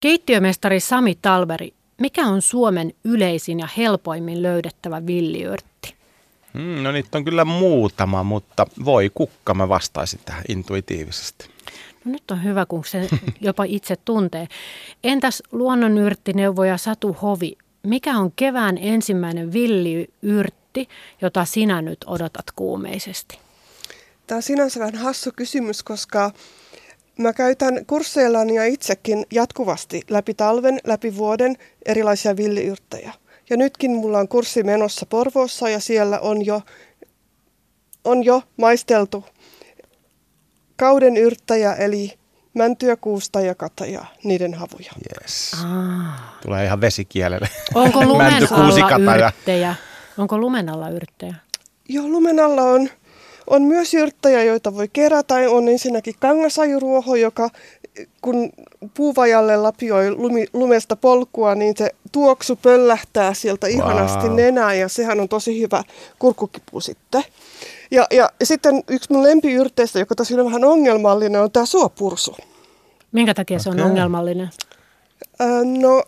Keittiömestari Sami Talveri, mikä on Suomen yleisin ja helpoimmin löydettävä villiyrtti? Mm, no niitä on kyllä muutama, mutta voi kukka mä vastaisin tähän intuitiivisesti. No nyt on hyvä, kun se jopa itse tuntee. Entäs luonnonyrttineuvoja Satu Hovi, mikä on kevään ensimmäinen villiyrtti, jota sinä nyt odotat kuumeisesti? Tämä on sinänsä vähän hassu kysymys, koska Mä käytän kursseillani ja itsekin jatkuvasti läpi talven, läpi vuoden erilaisia villiyrttejä. Ja nytkin mulla on kurssi menossa Porvoossa ja siellä on jo, on jo maisteltu kauden yrttäjä eli mäntyä, kuusta ja katajaa, niiden havuja. Yes. Ah. Tulee ihan vesikielelle. Onko lumen alla yrttejä? Onko lumen alla yrttejä? Joo, lumen alla on on myös yrttejä, joita voi kerätä. On ensinnäkin kangasajuruoho, joka kun puuvajalle lapioi lumi, lumesta polkua, niin se tuoksu pöllähtää sieltä ihanasti wow. nenää ja sehän on tosi hyvä kurkkukipu sitten. Ja, ja, sitten yksi mun lempiyrteistä, joka tosi on vähän ongelmallinen, on tämä suopursu. Minkä takia okay. se on ongelmallinen? Öö, no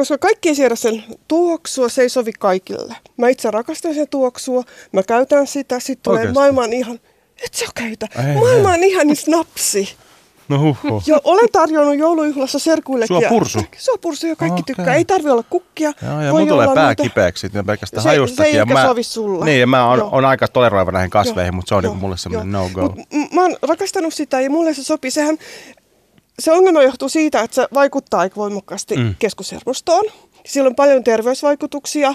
koska kaikki ei siedä sen tuoksua, se ei sovi kaikille. Mä itse rakastan sen tuoksua, mä käytän sitä, sitten tulee maailman ihan, et sä käytä, ei, maailman ihan niin snapsi. No huhhuh. Joo, olen tarjonnut joulujuhlassa serkuillekin. Sua pursu? Sua pursu ja kaikki okay. tykkää. Ei tarvi olla kukkia. Joo, ja mun tulee pää noita... kipeäksi sitten pelkästään se, hajustakin. Se ei mä, sovi sulla. Niin, ja mä oon, on aika toleroiva näihin kasveihin, mutta se on joo, niinku mulle semmoinen no-go. Mut, mä oon rakastanut sitä ja mulle se sopii. Sehän se ongelma johtuu siitä, että se vaikuttaa aika voimakkaasti mm. keskushermostoon. Sillä on paljon terveysvaikutuksia,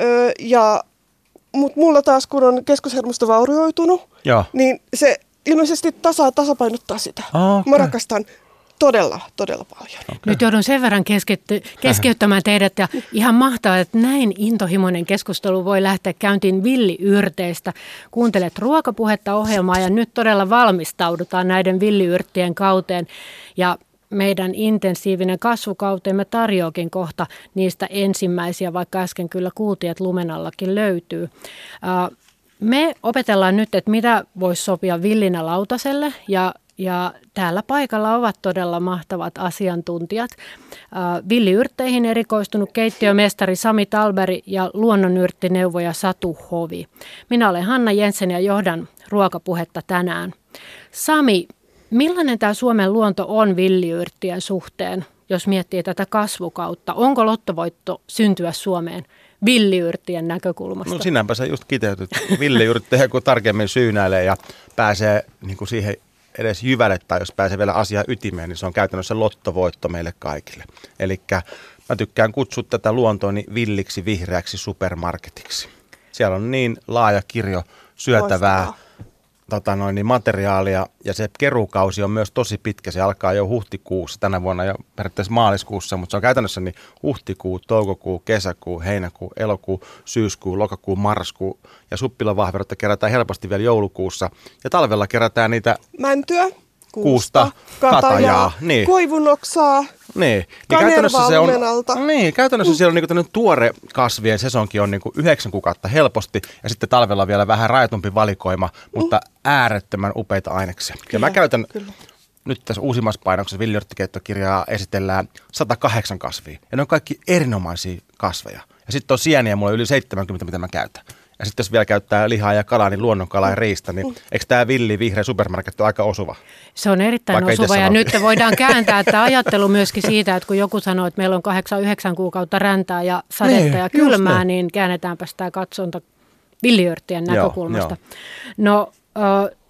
öö, ja, mutta mulla taas kun on keskushermosto vaurioitunut, ja. niin se ilmeisesti tasa, tasapainottaa sitä. Okay. Mä rakastan todella, todella paljon. Okay. Nyt joudun sen verran keskitty, keskeyttämään teidät ja ihan mahtavaa, että näin intohimoinen keskustelu voi lähteä käyntiin villiyrteistä. Kuuntelet ruokapuhetta ohjelmaa ja nyt todella valmistaudutaan näiden villiyrttien kauteen ja meidän intensiivinen kasvukauteemme tarjoakin kohta niistä ensimmäisiä, vaikka äsken kyllä kuultiin, että lumenallakin löytyy. Me opetellaan nyt, että mitä voisi sopia villinä lautaselle ja ja täällä paikalla ovat todella mahtavat asiantuntijat. Villiyrtteihin erikoistunut keittiömestari Sami Talberi ja luonnonyrttineuvoja Satu Hovi. Minä olen Hanna Jensen ja johdan ruokapuhetta tänään. Sami, millainen tämä Suomen luonto on villiyrttien suhteen, jos miettii tätä kasvukautta? Onko lottovoitto syntyä Suomeen villiyrttien näkökulmasta? No sinäpä sä just kiteytyt villiyrttejä, kun tarkemmin syynäilee ja pääsee niin kuin siihen edes jyvälle tai jos pääsee vielä asiaa ytimeen, niin se on käytännössä lottovoitto meille kaikille. Eli mä tykkään kutsua tätä luontooni villiksi vihreäksi supermarketiksi. Siellä on niin laaja kirjo syötävää. Loistavaa tota noin, niin materiaalia ja se kerukausi on myös tosi pitkä. Se alkaa jo huhtikuussa, tänä vuonna jo periaatteessa maaliskuussa, mutta se on käytännössä niin huhtikuu, toukokuu, kesäkuu, heinäkuu, elokuu, syyskuu, lokakuu, marskuu ja suppilavahverotta kerätään helposti vielä joulukuussa ja talvella kerätään niitä mäntyä, kuusta, katajaa, katajaa niin. koivunoksaa, niin. niin käytännössä se on, niin, käytännössä siellä on niinku tuore kasvien sesonki on niinku yhdeksän kuukautta helposti ja sitten talvella vielä vähän rajatumpi valikoima, mutta mm. äärettömän upeita aineksia. Kyllä, ja mä käytän kyllä. nyt tässä uusimmassa painoksessa villiörttikeittokirjaa esitellään 108 kasvia ja ne on kaikki erinomaisia kasveja. Ja sitten on sieniä mulla yli 70, mitä mä käytän. Ja sitten jos vielä käyttää lihaa ja kalaa, niin luonnonkala ja riista, niin eikö tämä villi vihreä supermarket ole aika osuva? Se on erittäin Vaikka osuva ja nyt voidaan kääntää tämä ajattelu myöskin siitä, että kun joku sanoo, että meillä on kahdeksan, yhdeksän kuukautta räntää ja sadetta niin, ja kylmää, niin. niin käännetäänpä sitä katsonta villiörttien näkökulmasta. Joo, joo. No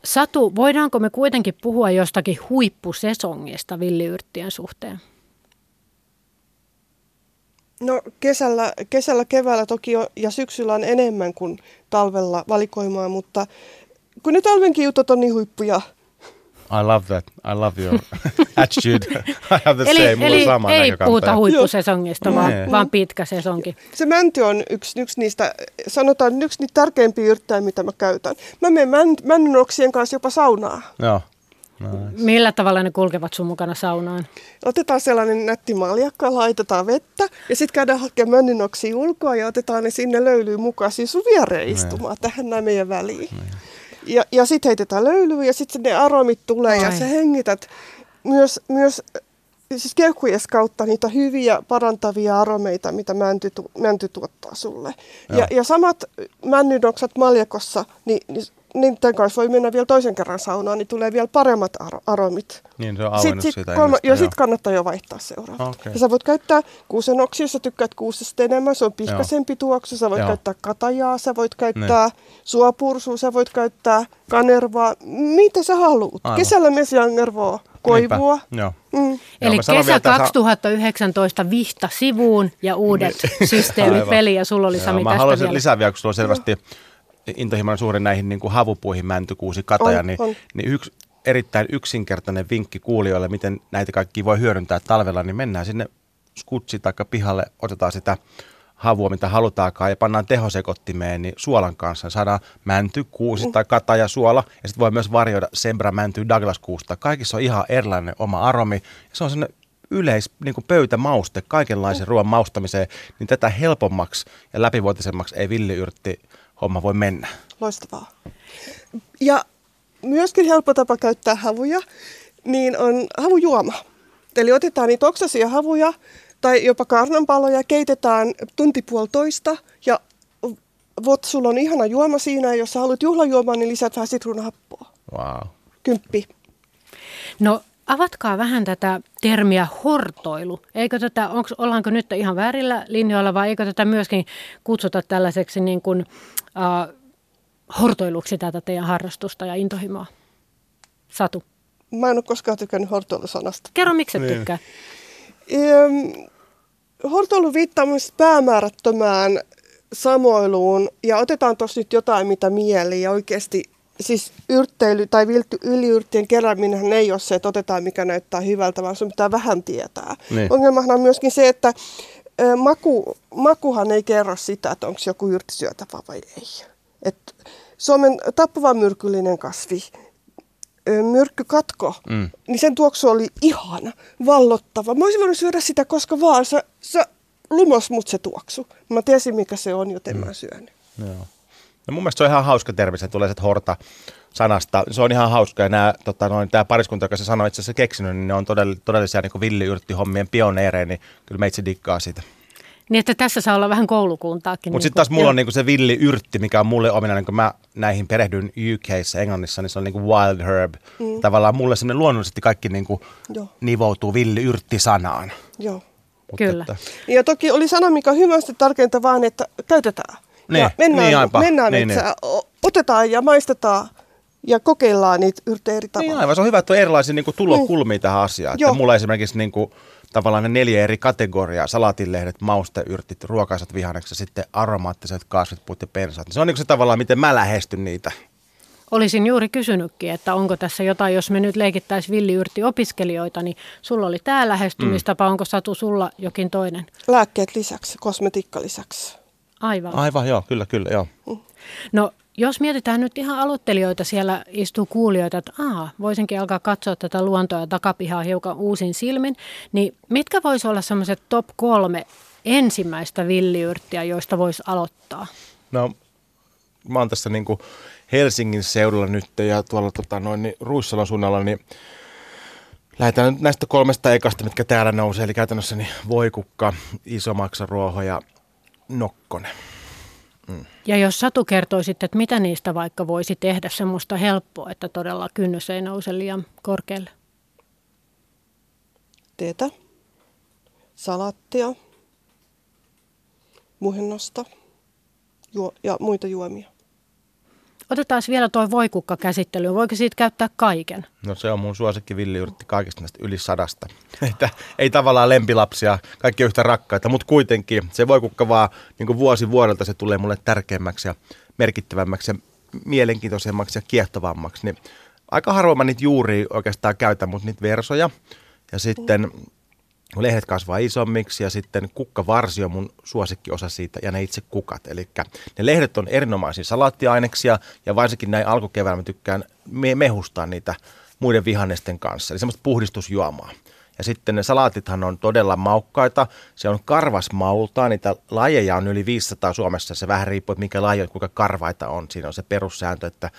Satu, voidaanko me kuitenkin puhua jostakin huippusesongista villiyrttien suhteen? No kesällä, kesällä, keväällä toki on, ja syksyllä on enemmän kuin talvella valikoimaa, mutta kun ne talvenkin jutut on niin huippuja. I love that. I love your attitude. I have the eli, same. Eli sama ei puhuta huippusesongista, vaan, mm. vaan pitkä sesonki. Se mänty on yksi, yksi niistä, sanotaan yksi niitä tärkeimpiä yrttejä, mitä mä käytän. Mä menen män, männynoksien kanssa jopa saunaa. Joo. Nice. Millä tavalla ne kulkevat sun mukana saunaan? Otetaan sellainen nätti maljakka, laitetaan vettä ja sitten käydään hakemaan mönninoksia ulkoa ja otetaan ne sinne löylyyn mukaan siis sun viereen istumaan tähän näin meidän väliin. Ja, ja sitten heitetään löylyä ja sitten ne aromit tulee Ai. ja sä hengität myös, myös siis keuhkojes kautta niitä hyviä parantavia aromeita, mitä mänty, mänty tuottaa sulle. Ja, ja samat männynoksat maljakossa, niin, niin niiden kanssa voi mennä vielä toisen kerran saunaan, niin tulee vielä paremmat ar- aromit. Niin, se on sit, sit siitä kolma, Ja sitten kannattaa jo vaihtaa seuraavaa. Okay. Ja sä voit käyttää kuusenoksia, jos sä tykkäät kuusesta enemmän, se on pihkaisempi tuoksu. Sä voit Joo. käyttää katajaa, sä voit käyttää niin. suopursua, sä voit käyttää kanervaa, mitä sä haluat. Aivan. Kesällä mesiangervoa, koivua. Joo. Mm. Eli kesä 2019 vihta sivuun ja uudet systeemit peli ja sulla oli Sami Joo, tästä Mä haluaisin lisää vielä, kun sulla on selvästi intohimoinen suhde näihin niin kuin havupuihin, mäntykuusi, kataja, on, niin, on. niin yksi erittäin yksinkertainen vinkki kuulijoille, miten näitä kaikki voi hyödyntää talvella, niin mennään sinne skutsi tai pihalle, otetaan sitä havua, mitä halutaakaan, ja pannaan tehosekottimeen niin suolan kanssa. Saadaan mänty, kuusi tai kataja, suola, ja sitten voi myös varjoida Sembra, mänty, Douglas kuusta. Kaikissa on ihan erilainen oma aromi, ja se on sellainen yleis niin kuin pöytämauste kaikenlaisen ruoan maustamiseen, niin tätä helpommaksi ja läpivuotisemmaksi ei villiyrtti homma voi mennä. Loistavaa. Ja myöskin helppo tapa käyttää havuja, niin on havujuoma. Eli otetaan niitä oksasia havuja tai jopa karnanpaloja, keitetään tunti puolitoista ja vot, sulla on ihana juoma siinä, jos sä haluat juhlajuomaa, niin lisät vähän sitruunahappoa. Wow. Kymppi. No avatkaa vähän tätä termiä hortoilu. Eikö tätä, onks, ollaanko nyt ihan väärillä linjoilla vai eikö tätä myöskin kutsuta tällaiseksi niin kuin, äh, hortoiluksi tätä teidän harrastusta ja intohimoa? Satu. Mä en ole koskaan tykännyt hortoilusanasta. Kerro, miksi et niin. tykkää? Um, hortoilu viittaa myös päämäärättömään samoiluun ja otetaan tuossa nyt jotain, mitä mieli ja oikeasti siis yrtteily tai yliyrttien kerääminen ei ole se, että otetaan mikä näyttää hyvältä, vaan sun pitää vähän tietää. Niin. Ongelmahan on myöskin se, että maku, makuhan ei kerro sitä, että onko joku yrtti syötävä vai ei. Et Suomen tappava myrkyllinen kasvi, myrkkykatko, mm. niin sen tuoksu oli ihana, vallottava. Mä olisin voinut syödä sitä koska vaan. Se, se lumos mut se tuoksu. Mä tiesin mikä se on, joten mm. mä syön. Joo. No mun mielestä se on ihan hauska termi, se tulee horta sanasta. Se on ihan hauska ja nämä, tota, noin, tämä pariskunta, joka se sanoi itse asiassa keksinyt, niin ne on todell, todellisia niin villiyrttihommien pioneereja, niin kyllä meitsi dikkaa siitä. Niin, että tässä saa olla vähän koulukuntaakin. Mutta niin sitten taas mulla on niinku se villiyrtti, mikä on mulle ominainen, kun mä näihin perehdyn UKissa, Englannissa, niin se on niinku wild herb. Mm. Tavallaan mulle semmoinen luonnollisesti kaikki niinku nivoutuu villiyrtti-sanaan. Joo. Mut Kyllä. Että... Ja toki oli sana, mikä on hyvästi tärkeintä vaan, että käytetään. Niin, ja mennään, niin mennään niin, metsään, niin. otetaan ja maistetaan ja kokeillaan niitä yrttejä eri tavalla. Niin aivan, se on hyvä, että on erilaisia niin kuin, tulokulmia niin. tähän asiaan. Että mulla esimerkiksi niin kuin, tavallaan ne neljä eri kategoriaa, salatinlehdet, mausteyrtit, ruokaisat vihannekset ja sitten aromaattiset kasvit, puut ja pensaat. Se on niin se tavallaan, miten mä lähestyn niitä. Olisin juuri kysynytkin, että onko tässä jotain, jos me nyt leikittäisiin villiyrtti-opiskelijoita, niin sulla oli tämä lähestymistapa, mm. onko Satu sulla jokin toinen? Lääkkeet lisäksi, kosmetiikka lisäksi. Aivan. Aivan, joo, kyllä, kyllä, joo. Mm. No jos mietitään nyt ihan aloittelijoita, siellä istuu kuulijoita, että Aa, voisinkin alkaa katsoa tätä luontoa ja takapihaa hiukan uusin silmin, niin mitkä voisi olla semmoiset top kolme ensimmäistä villiyrttiä, joista voisi aloittaa? No, mä oon tässä niin Helsingin seudulla nyt ja tuolla tota, noin, niin Ruissalon suunnalla, niin lähdetään nyt näistä kolmesta ekasta, mitkä täällä nousee, eli käytännössä niin voikukka, isomaksaruoho ja nokkonen. Mm. Ja jos Satu kertoisi, että mitä niistä vaikka voisi tehdä semmoista helppoa, että todella kynnys ei nouse liian korkealle? Teetä, salattia, muhennosta ja muita juomia. Otetaan vielä tuo voikukka käsittely. Voiko siitä käyttää kaiken? No se on mun suosikki villiyrtti kaikista näistä yli sadasta. Että ei tavallaan lempilapsia, kaikki yhtä rakkaita, mutta kuitenkin se voikukka vaan niin vuosi vuodelta se tulee mulle tärkeämmäksi ja merkittävämmäksi ja mielenkiintoisemmaksi ja kiehtovammaksi. Niin aika harvoin mä niitä juuri oikeastaan käytän, mutta niitä versoja. Ja sitten lehdet kasvaa isommiksi ja sitten kukkavarsi on mun suosikkiosa siitä ja ne itse kukat. Eli ne lehdet on erinomaisia salaattiaineksia ja varsinkin näin alkukeväällä mä tykkään me- mehustaa niitä muiden vihannesten kanssa. Eli semmoista puhdistusjuomaa. Ja sitten ne salaatithan on todella maukkaita. Se on karvas maultaan. Niitä lajeja on yli 500 Suomessa. Se vähän riippuu, että mikä laji on, kuinka karvaita on. Siinä on se perussääntö, että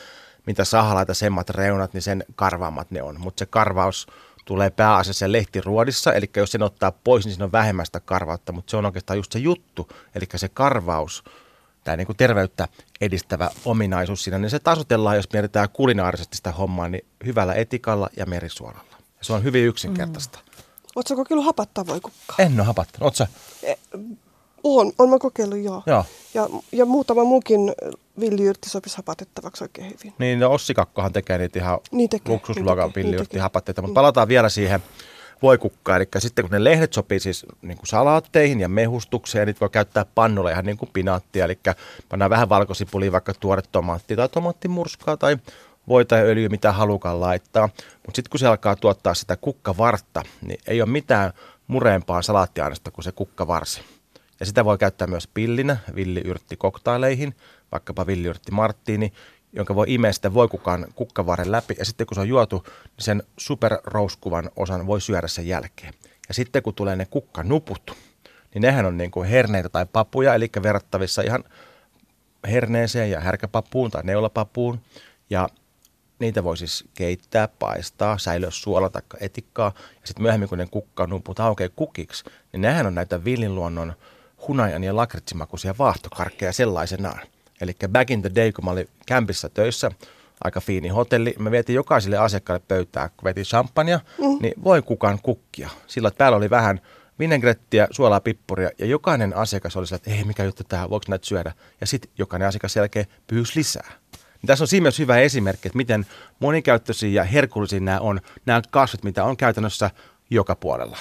mitä sahalaita semmat reunat, niin sen karvaammat ne on. Mutta se karvaus tulee pääasiassa lehtiruodissa, eli jos sen ottaa pois, niin siinä on vähemmästä karvautta, mutta se on oikeastaan just se juttu, eli se karvaus, tämä niin kuin terveyttä edistävä ominaisuus siinä, niin se tasotellaan, jos mietitään kulinaarisesti sitä hommaa, niin hyvällä etikalla ja merisuolalla. Se on hyvin yksinkertaista. Mm. Oletko kokeillut hapattaa voi kukkaa? En ole hapattanut. Oletko e, on, on mä kokeillut joo. joo. Ja, ja muutama muukin villiyrtti sopisi hapatettavaksi oikein hyvin. Niin, no Kakkohan tekee niitä ihan niin luksusluokan niin villiyrttihapatteita, mutta palataan vielä siihen voikukkaan. Eli sitten kun ne lehdet sopii siis niin kuin salaatteihin ja mehustukseen, niitä voi käyttää pannulla ihan niin kuin pinaattia. Eli pannaan vähän valkosipulia, vaikka tuore tomaatti tai tomaattimurskaa tai voi tai öljy, mitä halukaan laittaa. Mutta sitten kun se alkaa tuottaa sitä kukkavartta, niin ei ole mitään mureempaa salaattiaineesta kuin se kukkavarsi. Ja sitä voi käyttää myös pillinä villiyrtti koktaileihin, vaikkapa villiyrtti marttiini, jonka voi imeä sitä voikukan kukkavarren läpi. Ja sitten kun se on juotu, niin sen superrouskuvan osan voi syödä sen jälkeen. Ja sitten kun tulee ne kukkanuput, niin nehän on niin kuin herneitä tai papuja, eli verrattavissa ihan herneeseen ja härkäpapuun tai neulapapuun. Ja niitä voi siis keittää, paistaa, säilöä suola tai etikkaa. Ja sitten myöhemmin, kun ne kukkanuput aukeaa kukiksi, niin nehän on näitä villinluonnon hunajan ja lakritsimakuisia vaahtokarkkeja sellaisenaan. Eli back in the day, kun mä olin kämpissä töissä, aika fiini hotelli. Mä vietin jokaiselle asiakkaalle pöytää, kun vietin champagnea, mm. niin voi kukaan kukkia. Sillä päällä oli vähän vinegrettiä, suolaa, pippuria ja jokainen asiakas oli sillä, että ei mikä juttu tähän, voiko näitä syödä. Ja sitten jokainen asiakas sen jälkeen pyysi lisää. Niin tässä on siinä myös hyvä esimerkki, että miten monikäyttöisiä ja herkullisia nämä on, nämä kasvit, mitä on käytännössä joka puolella.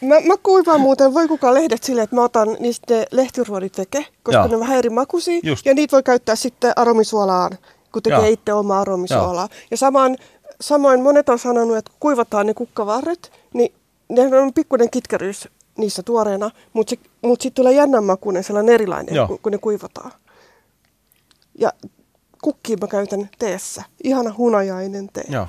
Mä, mä kuivaan muuten voi kukaan lehdet silleen, että mä otan niistä lehtiruodit teke, koska Joo. ne on vähän eri makuisia. Just. Ja niitä voi käyttää sitten aromisuolaan, kun tekee Joo. itse omaa aromisuolaa. Joo. Ja samaan, samoin monet on sanonut, että kun kuivataan ne kukkavarret, niin ne on pikkuinen kitkeryys niissä tuoreena, mutta mut sitten tulee jännän makuinen, sellainen erilainen, Joo. kun, kun ne kuivataan. Ja kukkia mä käytän teessä. Ihana hunajainen tee. Joo.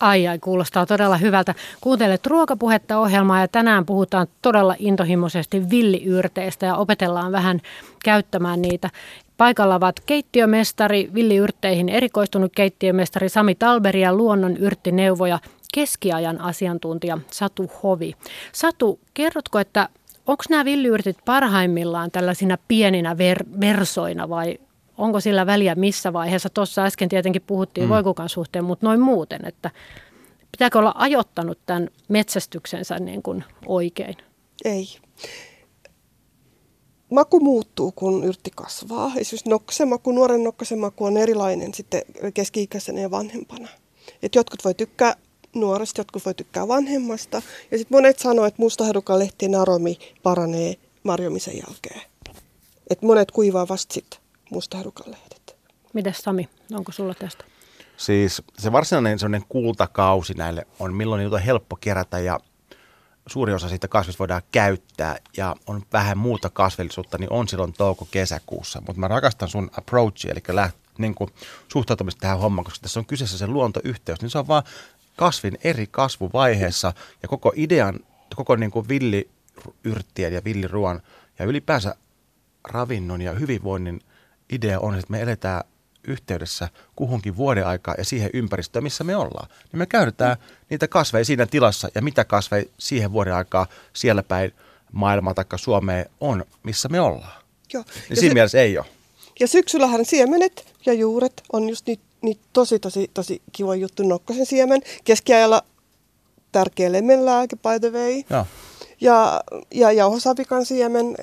Ai ai, kuulostaa todella hyvältä. Kuuntelet ruokapuhetta ohjelmaa ja tänään puhutaan todella intohimoisesti villiyrteistä ja opetellaan vähän käyttämään niitä. Paikalla ovat keittiömestari, villiyrtteihin erikoistunut keittiömestari Sami Talberi ja luonnon yrttineuvoja keskiajan asiantuntija Satu Hovi. Satu, kerrotko, että onko nämä villiyrtit parhaimmillaan tällaisina pieninä ver- versoina vai onko sillä väliä missä vaiheessa? Tuossa äsken tietenkin puhuttiin mm. voikukan suhteen, mutta noin muuten, että pitääkö olla ajoittanut tämän metsästyksensä niin kuin oikein? Ei. Maku muuttuu, kun yrtti kasvaa. Esimerkiksi nokkasen maku, nuoren nokkasen maku on erilainen sitten keski-ikäisenä ja vanhempana. Et jotkut voi tykkää nuoresta, jotkut voi tykkää vanhemmasta. Ja sitten monet sanoo, että mustaherukan lehtien aromi paranee marjomisen jälkeen. Et monet kuivaa vasta sitten mustaherukan lehdet. Mitäs Sami, onko sulla tästä? Siis se varsinainen sellainen kultakausi näille on, milloin niitä on helppo kerätä ja suuri osa siitä kasvista voidaan käyttää ja on vähän muuta kasvillisuutta, niin on silloin touko-kesäkuussa. Mutta mä rakastan sun approachia, eli läht, niin kuin suhtautumista tähän hommaan, koska tässä on kyseessä se luontoyhteys, niin se on vaan kasvin eri kasvuvaiheessa ja koko idean, koko niin kuin villiyrttien ja villiruoan ja ylipäänsä ravinnon ja hyvinvoinnin idea on, että me eletään yhteydessä kuhunkin vuoden aikaa ja siihen ympäristöön, missä me ollaan. Niin me käytetään mm. niitä kasveja siinä tilassa ja mitä kasveja siihen vuoden aikaa siellä päin maailmaa tai Suomeen on, missä me ollaan. Joo. Niin ja siinä se, mielessä ei ole. Ja syksyllähän siemenet ja juuret on just niitä niit tosi, tosi, tosi kiva juttu. Nokkosen siemen, keskiajalla tärkeä lemmenlääke, by the way. Joo. Ja, ja jauhosavikan siemen,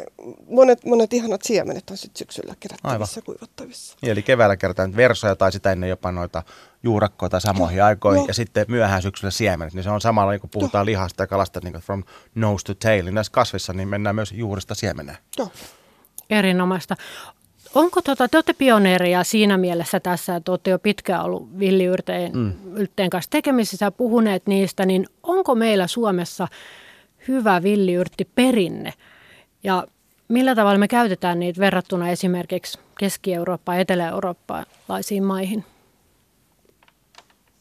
monet, monet ihanat siemenet on sitten syksyllä kerättävissä ja kuivattavissa. Eli keväällä kerätään versoja tai sitä ennen jopa noita juurakkoita samoihin no, aikoihin no. ja sitten myöhään syksyllä siemenet. Niin se on samalla, niin kun puhutaan no. lihasta ja kalasta niin from nose to tail. Niin näissä kasvissa niin mennään myös juurista siemeneen. Joo. Erinomaista. Onko tota, te olette pioneereja siinä mielessä tässä, että olette jo pitkään ollut villiyrteen mm. kanssa tekemisissä ja puhuneet niistä, niin onko meillä Suomessa – hyvä villiyrttiperinne ja millä tavalla me käytetään niitä verrattuna esimerkiksi Keski-Eurooppaan ja Etelä-Eurooppalaisiin maihin?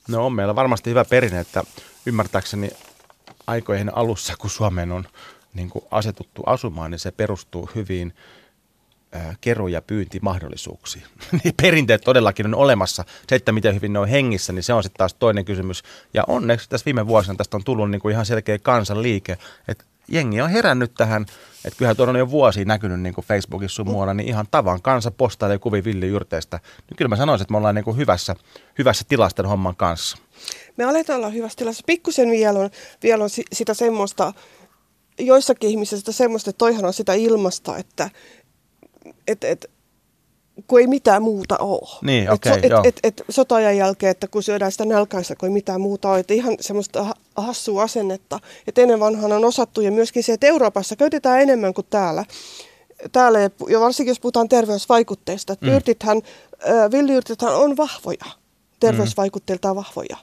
No on meillä varmasti hyvä perinne, että ymmärtääkseni aikoihin alussa, kun Suomeen on niin kuin asetuttu asumaan, niin se perustuu hyvin keru- ja pyyntimahdollisuuksia. niin perinteet todellakin on olemassa. Se, että miten hyvin ne on hengissä, niin se on sitten taas toinen kysymys. Ja onneksi tässä viime vuosina tästä on tullut niin kuin ihan selkeä kansanliike, että jengi on herännyt tähän, että kyllähän tuolla on jo vuosia näkynyt niin kuin Facebookissa sun muualla, niin ihan tavan kansa postailee kuvia villiyrteistä. Niin kyllä mä sanoisin, että me ollaan niin kuin hyvässä, hyvässä tilassa tämän homman kanssa. Me aletaan olla hyvässä tilassa. Pikkusen vielä on, vielä on sitä semmoista, joissakin ihmisissä sitä semmoista, että toihan on sitä ilmasta, että et, et, kun ei mitään muuta ole. Niin, okay, et, et, et, et, sota-ajan jälkeen, että kun syödään sitä nälkäistä, kun ei mitään muuta ole. Että ihan semmoista hassua asennetta. Että ennen vanhan on osattu ja myöskin se, että Euroopassa käytetään enemmän kuin täällä. Täällä, ja varsinkin jos puhutaan terveysvaikutteista. Että mm. yrtithän, äh, villiyrtithän on vahvoja. Terveysvaikutteiltaan vahvoja.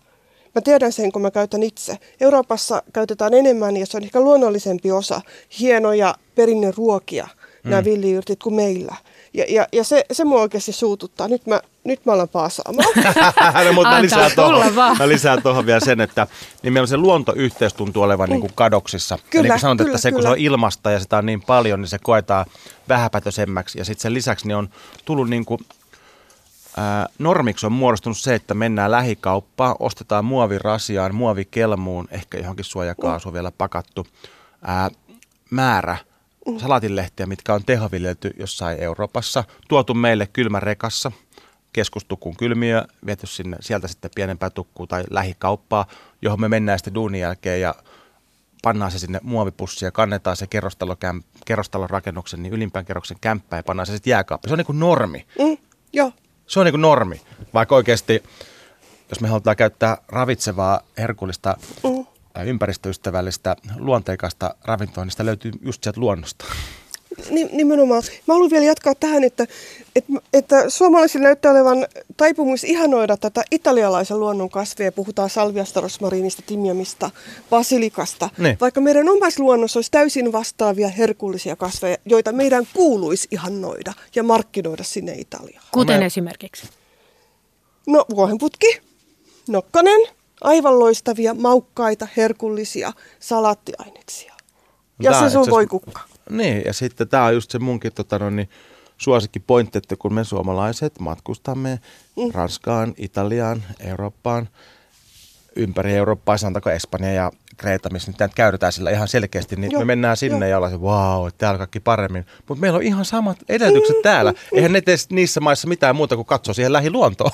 Mä tiedän sen, kun mä käytän itse. Euroopassa käytetään enemmän ja se on ehkä luonnollisempi osa hienoja perinneruokia, mm. Nämä villiyrtit, kuin meillä. Ja, ja, ja se, se mua oikeasti suututtaa. Nyt mä, nyt mä alan paasaamaan. no, mutta mä lisään, tuohon, mä lisään tuohon vielä sen, että niin meillä se luontoyhteys tuntuu olevan mm. niin kuin kadoksissa. Kyllä, Eli kun sanot, kyllä, että se kyllä. kun se on ilmasta ja sitä on niin paljon, niin se koetaan vähäpätösemmäksi. Ja sitten sen lisäksi niin on tullut niin kuin ää, normiksi on muodostunut se, että mennään lähikauppaan, ostetaan muovirasiaan, muovikelmuun, ehkä johonkin suojakaasuun mm. vielä pakattu ää, määrä mm. Salatinlehtiä, mitkä on tehoviljelty jossain Euroopassa, tuotu meille kylmärekassa, keskustukun kylmiö, viety sinne, sieltä sitten pienempää tukkuu tai lähikauppaa, johon me mennään sitten duunin jälkeen ja pannaan se sinne muovipussiin ja kannetaan se kerrostalon rakennuksen, niin ylimpään kerroksen kämppään ja pannaan se sitten jääkaappi. Se on niin kuin normi. Mm, joo. Se on niin kuin normi, vaikka oikeasti, jos me halutaan käyttää ravitsevaa, herkullista, mm. Ympäristöystävällistä, luonteikasta ravintoa, niin sitä löytyy just sieltä luonnosta. Nimenomaan. Mä haluan vielä jatkaa tähän, että, että, että suomalaisilla näyttää olevan taipumus ihanoida tätä italialaisen luonnon kasveja. Puhutaan salviasta, rosmarinista, timjamista, basilikasta. Ne. Vaikka meidän omassa luonnossa olisi täysin vastaavia herkullisia kasveja, joita meidän kuuluisi ihannoida ja markkinoida sinne Italiaan. Kuten Me... esimerkiksi? No vuohenputki, nokkanen, aivan loistavia, maukkaita, herkullisia salattiaineksia. Ja Tää, se sun voi kukka. Niin, ja sitten tämä on just se munkin tota, no, niin, suosikki pointti, että kun me suomalaiset matkustamme mm. Ranskaan, Italiaan, Eurooppaan, ympäri Eurooppaa, sanotaanko Espanja ja Kreta, missä nyt käydetään sillä ihan selkeästi, niin Joo, me mennään sinne jo. ja ollaan se, wow, täällä kaikki paremmin. Mutta meillä on ihan samat edellytykset mm, täällä. Mm, Eihän ne tee niissä maissa mitään muuta kuin katsoa siihen lähiluontoon.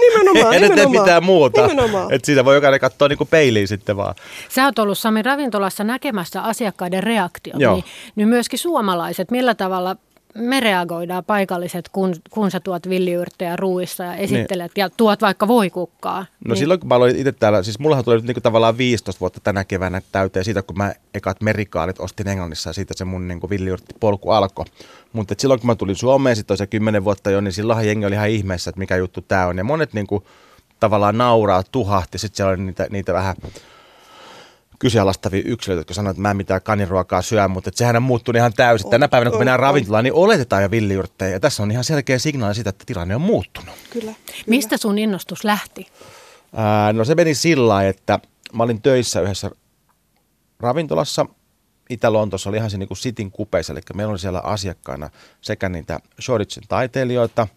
Nimenomaan, Eihän ne tee mitään muuta. Että siitä voi jokainen katsoa niin kuin peiliin sitten vaan. Sä oot ollut Sami ravintolassa näkemässä asiakkaiden reaktiot, niin, niin myöskin suomalaiset, millä tavalla me reagoidaan paikalliset, kun, kun sä tuot villiyrttejä ruuissa ja esittelet niin. ja tuot vaikka voikukkaa. No niin. silloin kun mä aloin itse täällä, siis mullahan tuli nyt niin kuin tavallaan 15 vuotta tänä keväänä täyteen siitä, kun mä ekat merikaalit ostin Englannissa ja siitä se mun niin villiyrttipolku alkoi. Mutta silloin kun mä tulin Suomeen, sitten se 10 vuotta jo, niin silloinhan jengi oli ihan ihmeessä, että mikä juttu tämä on. Ja monet niin kuin, tavallaan nauraa, tuhahti, sitten siellä oli niitä, niitä vähän kyseenalaistavia yksilöitä, jotka sanoivat, että mä en mitään kaniruokaa syö, mutta että sehän on muuttunut ihan täysin. Tänä päivänä, kun mennään ravintolaan, niin oletetaan jo villiyrttejä. Ja tässä on ihan selkeä signaali siitä, että tilanne on muuttunut. Kyllä. Mistä sun innostus lähti? Ää, no se meni sillä että mä olin töissä yhdessä ravintolassa. Itä-Lontossa oli ihan se niin kuin sitin kupeissa, eli meillä oli siellä asiakkaina sekä niitä Shoreditchen taiteilijoita,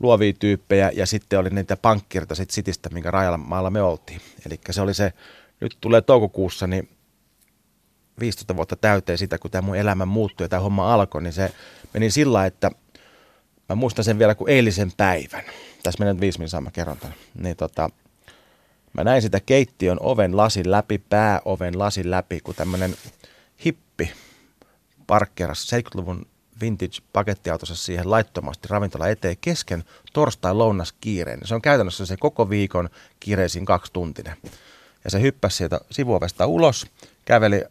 luovia tyyppejä ja sitten oli niitä pankkirta sit sitistä, minkä rajalla maalla me oltiin. Eli se oli se nyt tulee toukokuussa, niin 15 vuotta täyteen sitä, kun tämä mun elämä muuttui ja tämä homma alkoi, niin se meni sillä, että mä muistan sen vielä kuin eilisen päivän. Tässä menee nyt viisi minuuttia, mä kerron tämän. Niin tota, mä näin sitä keittiön oven lasin läpi, pääoven lasin läpi, kun tämmöinen hippi parkkeerasi 70-luvun vintage pakettiautossa siihen laittomasti ravintola eteen kesken torstai lounas kiireen. Se on käytännössä se koko viikon kiireisin kaksi tuntinen. Ja se hyppäsi sieltä sivuovesta ulos, käveli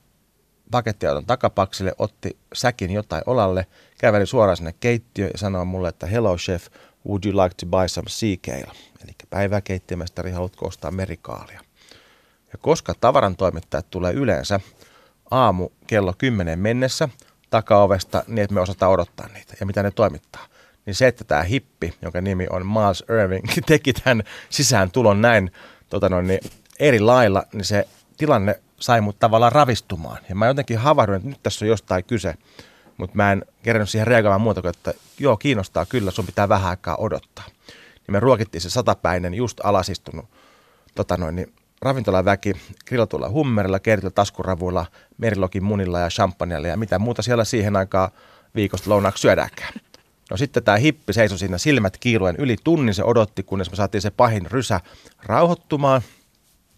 pakettiauton takapaksille, otti säkin jotain olalle, käveli suoraan sinne keittiöön ja sanoi mulle, että hello chef, would you like to buy some sea kale? Eli päiväkeittiömestari, haluatko ostaa merikaalia? Ja koska tavaran toimittajat tulee yleensä aamu kello 10 mennessä takaovesta niin, että me osataan odottaa niitä ja mitä ne toimittaa, niin se, että tämä hippi, jonka nimi on Miles Irving, teki tämän sisään tulon näin tota noin, niin eri lailla, niin se tilanne sai mut tavallaan ravistumaan. Ja mä jotenkin havahduin, että nyt tässä on jostain kyse. Mutta mä en kerännyt siihen reagoimaan muuta kuin, että joo, kiinnostaa kyllä, sun pitää vähän aikaa odottaa. Niin me ruokittiin se satapäinen, just alasistunut tota noin, niin ravintolaväki grillatulla hummerilla, kertillä taskuravuilla, merilokin munilla ja champagnella ja mitä muuta siellä siihen aikaan viikosta lounaaksi syödäänkään. No sitten tämä hippi seisoi siinä silmät kiiluen yli tunnin, se odotti, kunnes me saatiin se pahin rysä rauhoittumaan.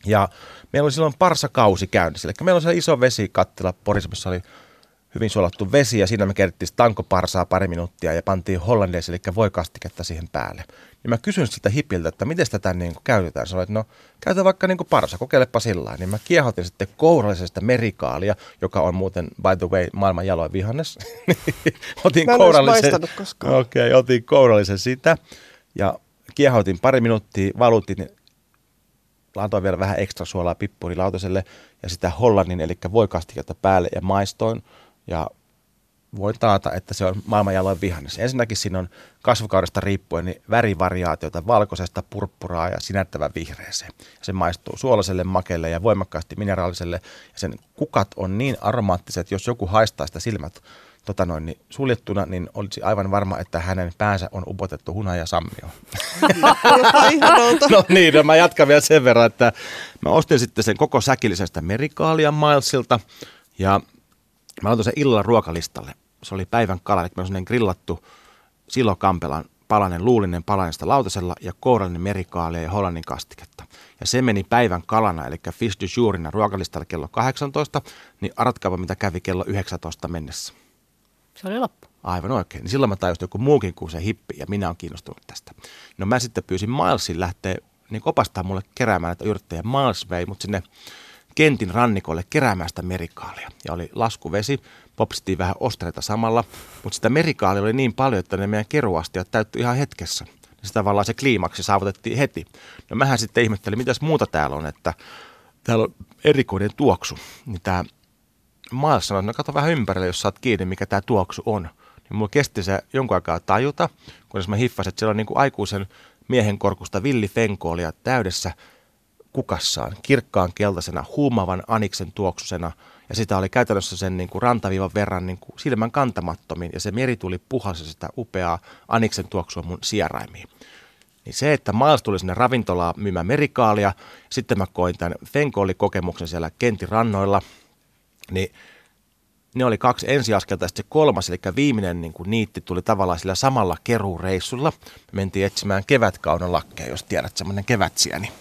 Ja meillä oli silloin parsakausi käynnissä, eli meillä oli se iso vesikattila Porissa, missä oli hyvin suolattu vesi ja siinä me kerittiin tankoparsaa pari minuuttia ja pantiin hollandeisi, eli voikastiketta siihen päälle. Niin mä kysyn sitä hipiltä, että miten tätä niin kuin käytetään. Sanoin, että no käytä vaikka niin kuin parsa, kokeilepa sillä Niin mä kiehotin sitten kourallisesta merikaalia, joka on muuten, by the way, maailman jaloin vihannes. otin mä kourallisen, koskaan. Okei, okay, otin kourallisen sitä ja kiehotin pari minuuttia, valutin laitoin vielä vähän ekstra suolaa pippurilautaselle ja sitä hollannin, eli voikastiketta päälle ja maistoin ja voin taata, että se on maailmanjaloin vihannes. Ensinnäkin siinä on kasvukaudesta riippuen niin värivariaatioita valkoisesta, purppuraa ja sinättävän vihreeseen. Se maistuu suolaiselle, makeelle ja voimakkaasti mineraaliselle. Ja sen kukat on niin aromaattiset, jos joku haistaa sitä silmät tota noin, niin suljettuna, niin olisi aivan varma, että hänen päänsä on upotettu huna ja sammio. no niin, no mä jatkan vielä sen verran, että mä ostin sitten sen koko säkillisestä merikaalia Milesilta ja Mä laitan sen illalla ruokalistalle. Se oli päivän kala, eli on grillattu silokampelan palanen, luulinen palanesta lautasella ja kourallinen merikaalia ja hollannin kastiketta. Ja se meni päivän kalana, eli fish du jourina ruokalistalle kello 18, niin arvatkaapa mitä kävi kello 19 mennessä. Se oli loppu. Aivan oikein. Niin silloin mä tajusin joku muukin kuin se hippi ja minä olen kiinnostunut tästä. No mä sitten pyysin Milesin lähteä niin opastaa mulle keräämään näitä yrttejä. Miles vei mut sinne kentin rannikolle keräämään sitä merikaalia. Ja oli laskuvesi, popsittiin vähän ostreita samalla, mutta sitä merikaalia oli niin paljon, että ne meidän keruastiat täyttyi ihan hetkessä. Ja sitä tavallaan se kliimaksi saavutettiin heti. No mähän sitten ihmettelin, mitäs muuta täällä on, että täällä on erikoinen tuoksu. Niin tämä Miles sanoi, että no kato vähän ympärille, jos saat kiinni, mikä tämä tuoksu on. Niin mulla kesti se jonkun aikaa tajuta, kunnes mä hiffasin, että siellä on niin kuin aikuisen miehen korkusta villifenkoolia täydessä kukassaan kirkkaan keltaisena, huumavan aniksen tuoksusena ja sitä oli käytännössä sen niin kuin rantaviivan verran niin kuin silmän kantamattomin ja se meri tuli puhasi sitä upeaa aniksen tuoksua mun sijaraimiin. Niin se, että Miles tuli sinne ravintolaan myymään merikaalia, sitten mä koin tämän Fenkooli-kokemuksen siellä kentin rannoilla, niin ne oli kaksi ensiaskelta ja sitten se kolmas, eli viimeinen niin kuin niitti tuli tavallaan sillä samalla keruureissulla. Me mentiin etsimään kevätkauden lakkeja, jos tiedät, semmoinen kevätsiäni.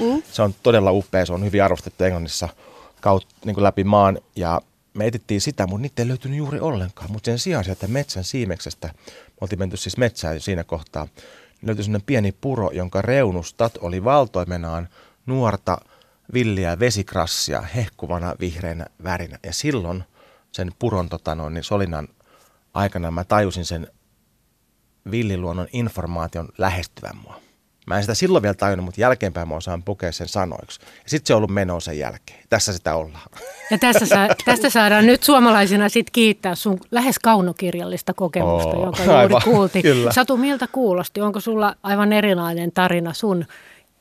Mm. Se on todella upea, se on hyvin arvostettu Englannissa kaut, niin kuin läpi maan ja me etittiin sitä, mutta niitä ei löytynyt juuri ollenkaan. Mutta sen sijaan sieltä metsän siimeksestä, me oltiin menty siis metsään siinä kohtaa, niin löytyi sellainen pieni puro, jonka reunustat oli valtoimenaan nuorta villiä vesikrassia hehkuvana vihreänä värinä. Ja silloin sen puron tota noin, niin solinan aikana mä tajusin sen villiluonnon informaation lähestyvän mua. Mä en sitä silloin vielä tajunnut, mutta jälkeenpäin mä osaan pukea sen sanoiksi. Ja sitten se on ollut meno sen jälkeen. Tässä sitä ollaan. Ja tässä sa- tästä saadaan nyt suomalaisina sit kiittää sun lähes kaunokirjallista kokemusta, oh, joka juuri aivan, kuultiin. Kyllä. Satu, miltä kuulosti? Onko sulla aivan erilainen tarina sun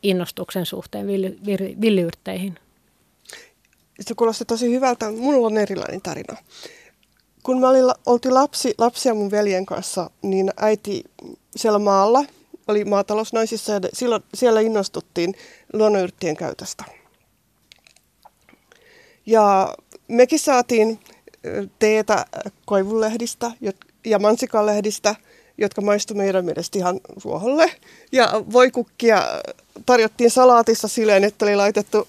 innostuksen suhteen villi, villi, villiyrtteihin? Se kuulosti tosi hyvältä. Mulla on erilainen tarina. Kun mä olin, oltiin lapsi, lapsia mun veljen kanssa, niin äiti siellä maalla – oli maatalousnaisissa ja silloin siellä innostuttiin luonnonyrttien käytöstä. Ja mekin saatiin teetä koivunlehdistä ja mansikanlehdistä, jotka maistuivat meidän mielestä ihan ruoholle. Ja voikukkia tarjottiin salaatissa silleen, että oli laitettu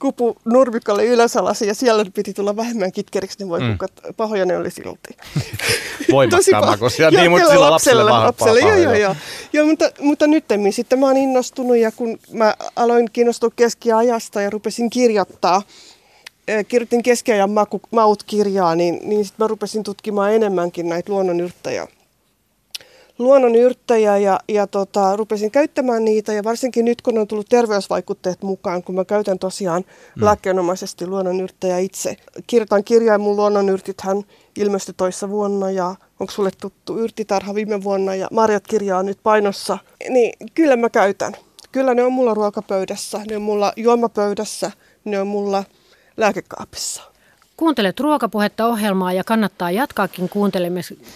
kupu nurmikalle ylösalasi ja siellä piti tulla vähemmän kitkeriksi ne voikukat. Mm. Pahoja ne oli silti. Voimakkaan makuisia, niin, mutta sillä lapselle, lapselle, joo, joo, joo. joo mutta, mutta nyt sitten mä oon innostunut ja kun mä aloin kiinnostua keskiajasta ja rupesin kirjoittaa, kirjoitin keskiajan maut-kirjaa, niin, niin sitten mä rupesin tutkimaan enemmänkin näitä luonnonyrttejä luonnonyrttejä ja, ja tota, rupesin käyttämään niitä ja varsinkin nyt kun on tullut terveysvaikutteet mukaan, kun mä käytän tosiaan mm. lääkkeenomaisesti luonnonyrttejä itse. Kirjoitan kirjaa mun luonnonyrtit hän ilmestyi toissa vuonna ja onko sulle tuttu yrtitarha viime vuonna ja Marjat kirjaa nyt painossa. Niin kyllä mä käytän. Kyllä ne on mulla ruokapöydässä, ne on mulla juomapöydässä, ne on mulla lääkekaapissa. Kuuntelet ruokapuhetta ohjelmaa ja kannattaa jatkaakin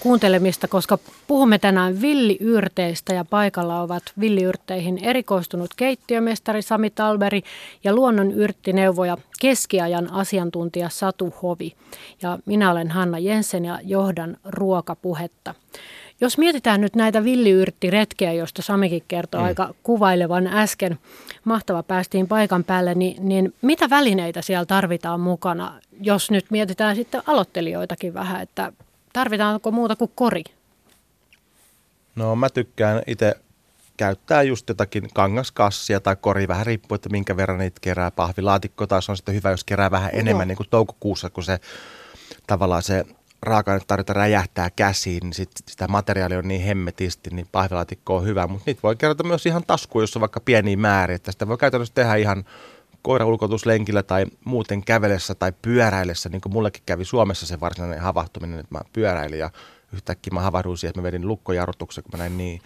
kuuntelemista, koska puhumme tänään villiyrteistä ja paikalla ovat villiyrteihin erikoistunut keittiömestari Sami Talberi ja luonnon yrttineuvoja keskiajan asiantuntija Satu Hovi. Ja minä olen Hanna Jensen ja johdan ruokapuhetta. Jos mietitään nyt näitä villiyrttiretkiä, joista Samikin kertoi mm. aika kuvailevan äsken, mahtava päästiin paikan päälle, niin, niin mitä välineitä siellä tarvitaan mukana, jos nyt mietitään sitten aloittelijoitakin vähän, että tarvitaanko muuta kuin kori? No mä tykkään itse käyttää just jotakin kangaskassia tai kori, vähän riippuu, että minkä verran niitä kerää. Pahvilaatikko taas on sitten hyvä, jos kerää vähän enemmän, no. niin kuin toukokuussa, kun se tavallaan se raaka-ainetarjonta räjähtää käsiin, niin sit sitä materiaalia on niin hemmetisti, niin pahvilaatikko on hyvä, mutta niitä voi kerätä myös ihan taskuun, jos on vaikka pieniä määriä, että sitä voi käytännössä tehdä ihan koiraulkotuslenkillä tai muuten kävelessä tai pyöräillessä, niin kuin mullekin kävi Suomessa se varsinainen havahtuminen, että mä pyöräilin ja yhtäkkiä mä havahduin siihen, että mä vedin lukkojarrutuksen, kun mä näin niin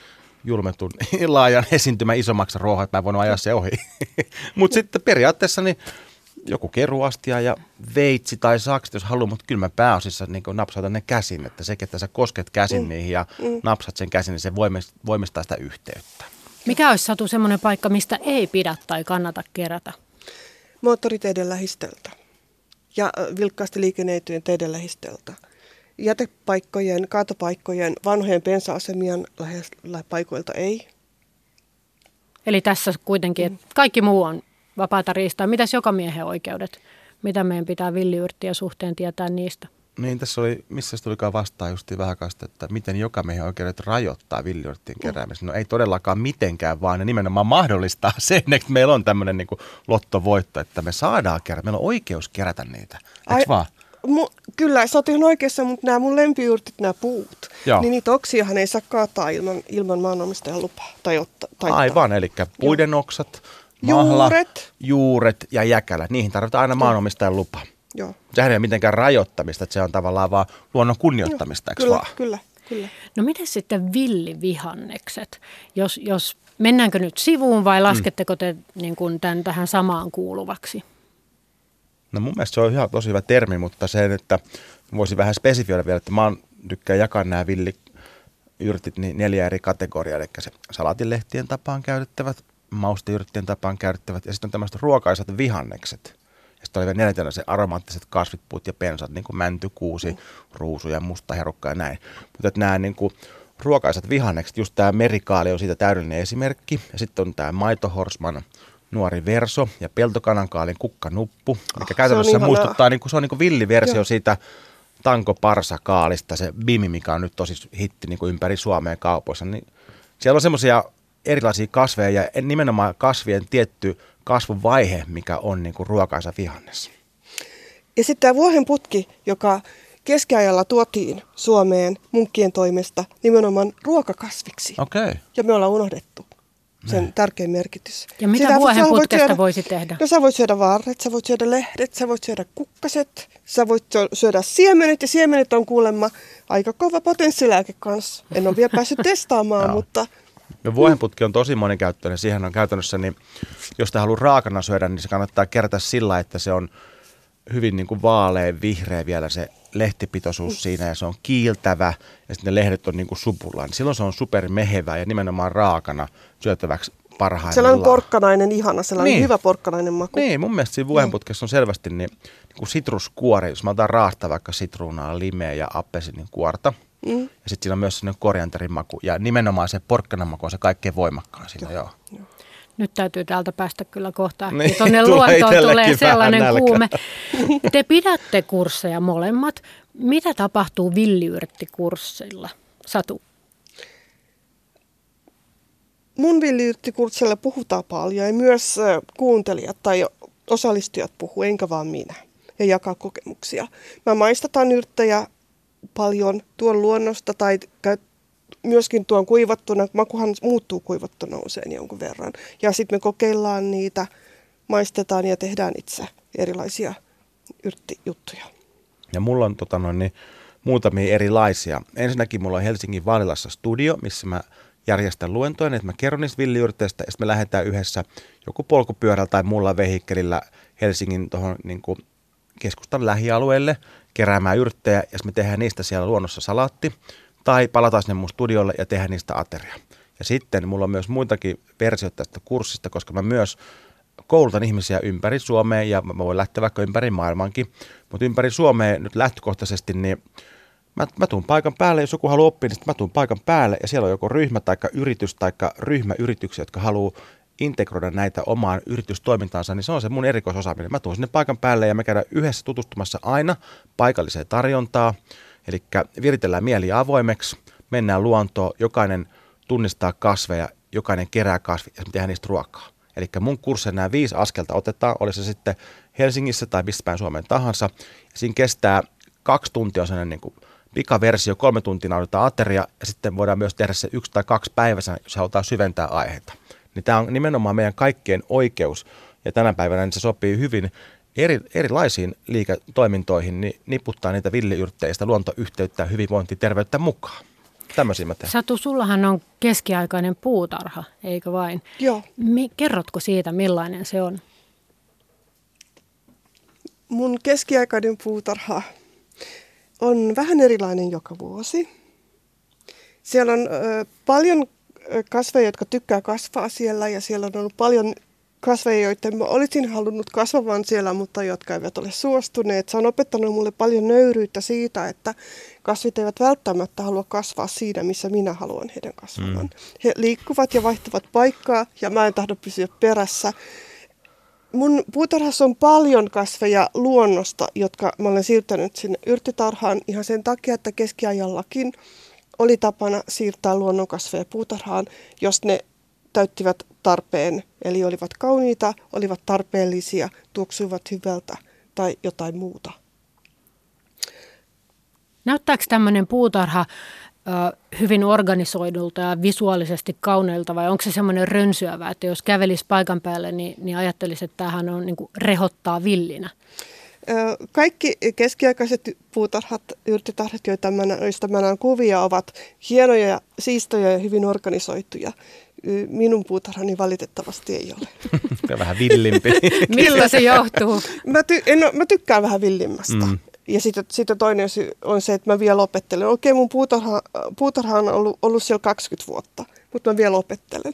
julmetun laajan esiintymän isommaksi ruohon, että mä en voinut ajaa se ohi. mutta sitten periaatteessa niin joku keruastia ja veitsi tai sakset, jos haluaa, mutta kyllä mä pääosissa niin napsautan ne käsin, että se, että sä kosket käsin mm. niihin ja mm. napsat sen käsin, niin se voimistaa sitä yhteyttä. Mikä olisi Satu semmoinen paikka, mistä ei pidä tai kannata kerätä? Moottoriteiden lähistöltä ja vilkkaasti liikennöityjen teiden lähistöltä. Jätepaikkojen, kaatopaikkojen, vanhojen pensa-asemien paikoilta ei. Eli tässä kuitenkin, että kaikki muu on vapaata riistaa. Mitäs joka miehen oikeudet? Mitä meidän pitää villiyrttiä suhteen tietää niistä? Niin, tässä oli, missä se tulikaan vastaan just vähän kanssa, että miten joka miehen oikeudet rajoittaa villiyrttien keräämisen. No ei todellakaan mitenkään, vaan ne nimenomaan mahdollistaa sen, että meillä on tämmöinen niin lottovoitto, että me saadaan kerätä, meillä on oikeus kerätä niitä. Eikö vaan? Mu, kyllä, sä oot ihan oikeassa, mutta nämä mun lempiyrtit, nämä puut, Joo. niin niitä oksiahan ei saa kaataa ilman, ilman maanomistajan lupaa. Tai otta, Aivan, eli puiden Joo. oksat, mahla, juuret. juuret ja jäkälät. Niihin tarvitaan aina maanomistajan lupa. Joo. Sehän ei ole mitenkään rajoittamista, että se on tavallaan vaan luonnon kunnioittamista, eikö kyllä, vaan? Kyllä, kyllä. No miten sitten villivihannekset? Jos, jos mennäänkö nyt sivuun vai mm. lasketteko te niin kuin tämän tähän samaan kuuluvaksi? No mun mielestä se on ihan tosi hyvä termi, mutta se, että voisin vähän spesifioida vielä, että mä oon, tykkään jakaa nämä villiyrtit niin neljä eri kategoriaa, eli se salatilehtien tapaan käytettävät, mausteyrttien tapaan käyttävät ja sitten on tämmöiset ruokaisat vihannekset. Ja sitten oli vielä neljäntenä se aromaattiset kasvitpuut ja pensat, niin kuin mänty, kuusi, mm. ruusu ja musta herukka ja näin. Mutta että nämä niin kuin ruokaisat vihannekset, just tämä merikaali on siitä täydellinen esimerkki. Ja sitten on tämä maitohorsman nuori verso ja peltokanankaalin kukkanuppu, mikä oh, käytännössä muistuttaa, niin kuin, se on niin kuin villiversio Joo. siitä Tanko Parsakaalista, se Bimi, mikä on nyt tosi hitti niin kuin ympäri Suomeen kaupoissa. Niin siellä on semmoisia erilaisia kasveja ja nimenomaan kasvien tietty kasvuvaihe, mikä on niin kuin ruokaisa vihannes. Ja sitten tämä vuohen putki, joka keskiajalla tuotiin Suomeen munkkien toimesta nimenomaan ruokakasviksi. Okay. Ja me ollaan unohdettu sen ne. tärkein merkitys. Ja mitä Sitä vuohen putkesta syödä, voisi tehdä? No sä voit syödä varret, sä voit syödä lehdet, sä voit syödä kukkaset, sä voit syödä siemenet ja siemenet on kuulemma aika kova potenssilääke kanssa. En ole vielä päässyt testaamaan, mutta No vuohenputki on tosi monikäyttöinen. Siihen on käytännössä, niin jos te haluaa raakana syödä, niin se kannattaa kerätä sillä, että se on hyvin niin kuin vaalean vihreä vielä se lehtipitoisuus siinä ja se on kiiltävä ja sitten ne lehdet on niin kuin supullaan. Silloin se on supermehevä ja nimenomaan raakana syötäväksi parhaimmillaan. Sellainen porkkanainen ihana, sellainen niin. hyvä porkkanainen maku. Niin, mun mielestä siinä vuohenputkessa on selvästi niin, niin kuin sitruskuori. Jos mä otan raahta vaikka sitruunaa, limeä ja appelsinin kuorta, Mm. Ja sitten siinä on myös sellainen korianterin maku. Ja nimenomaan se porkkanan maku on se kaikkein voimakkaan siinä, joo. joo. Nyt täytyy täältä päästä kyllä kohta. Niin, tuonne luontoon tulee sellainen kuume. Te pidätte kursseja molemmat. Mitä tapahtuu villiyrttikurssilla? Satu. Mun villiyrttikurssilla puhutaan paljon ja myös kuuntelijat tai osallistujat puhuu, enkä vaan minä ja jakaa kokemuksia. Mä maistetaan yrttejä paljon tuon luonnosta tai myöskin tuon kuivattuna, makuhan muuttuu kuivattuna usein jonkun verran. Ja sitten me kokeillaan niitä, maistetaan ja tehdään itse erilaisia yrttijuttuja. Ja mulla on tota noin, niin, muutamia erilaisia. Ensinnäkin mulla on Helsingin Vaalilassa studio, missä mä järjestän luentoja, että mä kerron niistä villiyrteistä ja sitten me lähdetään yhdessä joku polkupyörällä tai muulla vehikkelillä Helsingin tuohon niin keskustan lähialueelle keräämään yrttejä ja me tehdään niistä siellä luonnossa salaatti. Tai palataan sinne mun studiolle ja tehdään niistä ateria. Ja sitten mulla on myös muitakin versioita tästä kurssista, koska mä myös koulutan ihmisiä ympäri Suomea ja mä voin lähteä vaikka ympäri maailmankin. Mutta ympäri Suomea nyt lähtökohtaisesti, niin mä, mä tuun paikan päälle, jos joku haluaa oppia, niin mä tuun paikan päälle ja siellä on joko ryhmä tai yritys tai ryhmäyrityksiä, jotka haluaa integroida näitä omaan yritystoimintaansa, niin se on se mun erikoisosaaminen. Mä tuun sinne paikan päälle ja me käydään yhdessä tutustumassa aina paikalliseen tarjontaa, eli viritellään mieli avoimeksi, mennään luontoon, jokainen tunnistaa kasveja, jokainen kerää kasvi ja tehdään niistä ruokaa. Eli mun kurssissa nämä viisi askelta otetaan, oli se sitten Helsingissä tai missä päin Suomeen tahansa. Ja siinä kestää kaksi tuntia on sellainen niin kuin pikaversio, kolme tuntia nauditaan ateria ja sitten voidaan myös tehdä se yksi tai kaksi päivässä, jos halutaan syventää aiheita. Niin tämä on nimenomaan meidän kaikkien oikeus ja tänä päivänä niin se sopii hyvin eri, erilaisiin liiketoimintoihin, niin niputtaa niitä villiyrtteistä luontoyhteyttä ja hyvinvointiterveyttä mukaan. Tämmöisiä mä teen. Satu, sullahan on keskiaikainen puutarha, eikö vain? Joo. Mi- kerrotko siitä, millainen se on? Mun keskiaikainen puutarha on vähän erilainen joka vuosi. Siellä on ö, paljon kasveja, jotka tykkää kasvaa siellä ja siellä on ollut paljon kasveja, joita mä olisin halunnut kasvavan siellä, mutta jotka eivät ole suostuneet. Se on opettanut mulle paljon nöyryyttä siitä, että kasvit eivät välttämättä halua kasvaa siinä, missä minä haluan heidän kasvavan. Mm. He liikkuvat ja vaihtavat paikkaa ja mä en tahdo pysyä perässä. Mun puutarhassa on paljon kasveja luonnosta, jotka mä olen siirtänyt sinne yrttitarhaan ihan sen takia, että keskiajallakin oli tapana siirtää luonnonkasveja puutarhaan, jos ne täyttivät tarpeen, eli olivat kauniita, olivat tarpeellisia, tuoksuivat hyvältä tai jotain muuta. Näyttääkö tämmöinen puutarha hyvin organisoidulta ja visuaalisesti kauneilta vai onko se semmoinen rönsyävä, että jos kävelisi paikan päälle, niin, niin ajattelisi, että tämähän on niin rehottaa villinä? Kaikki keskiaikaiset puutarhat, yrttitarhat, joita mä, joista mä näen kuvia, ovat hienoja, siistoja ja hyvin organisoituja minun puutarhani valitettavasti ei ole. vähän villimpi. Millä se johtuu? Mä, ty- en, mä tykkään vähän villimmästä. Mm. Ja sitten, sitten toinen syy on se, että mä vielä opettelen. Okei, mun puutarha, puutarha on ollut, ollut siellä 20 vuotta, mutta mä vielä opettelen.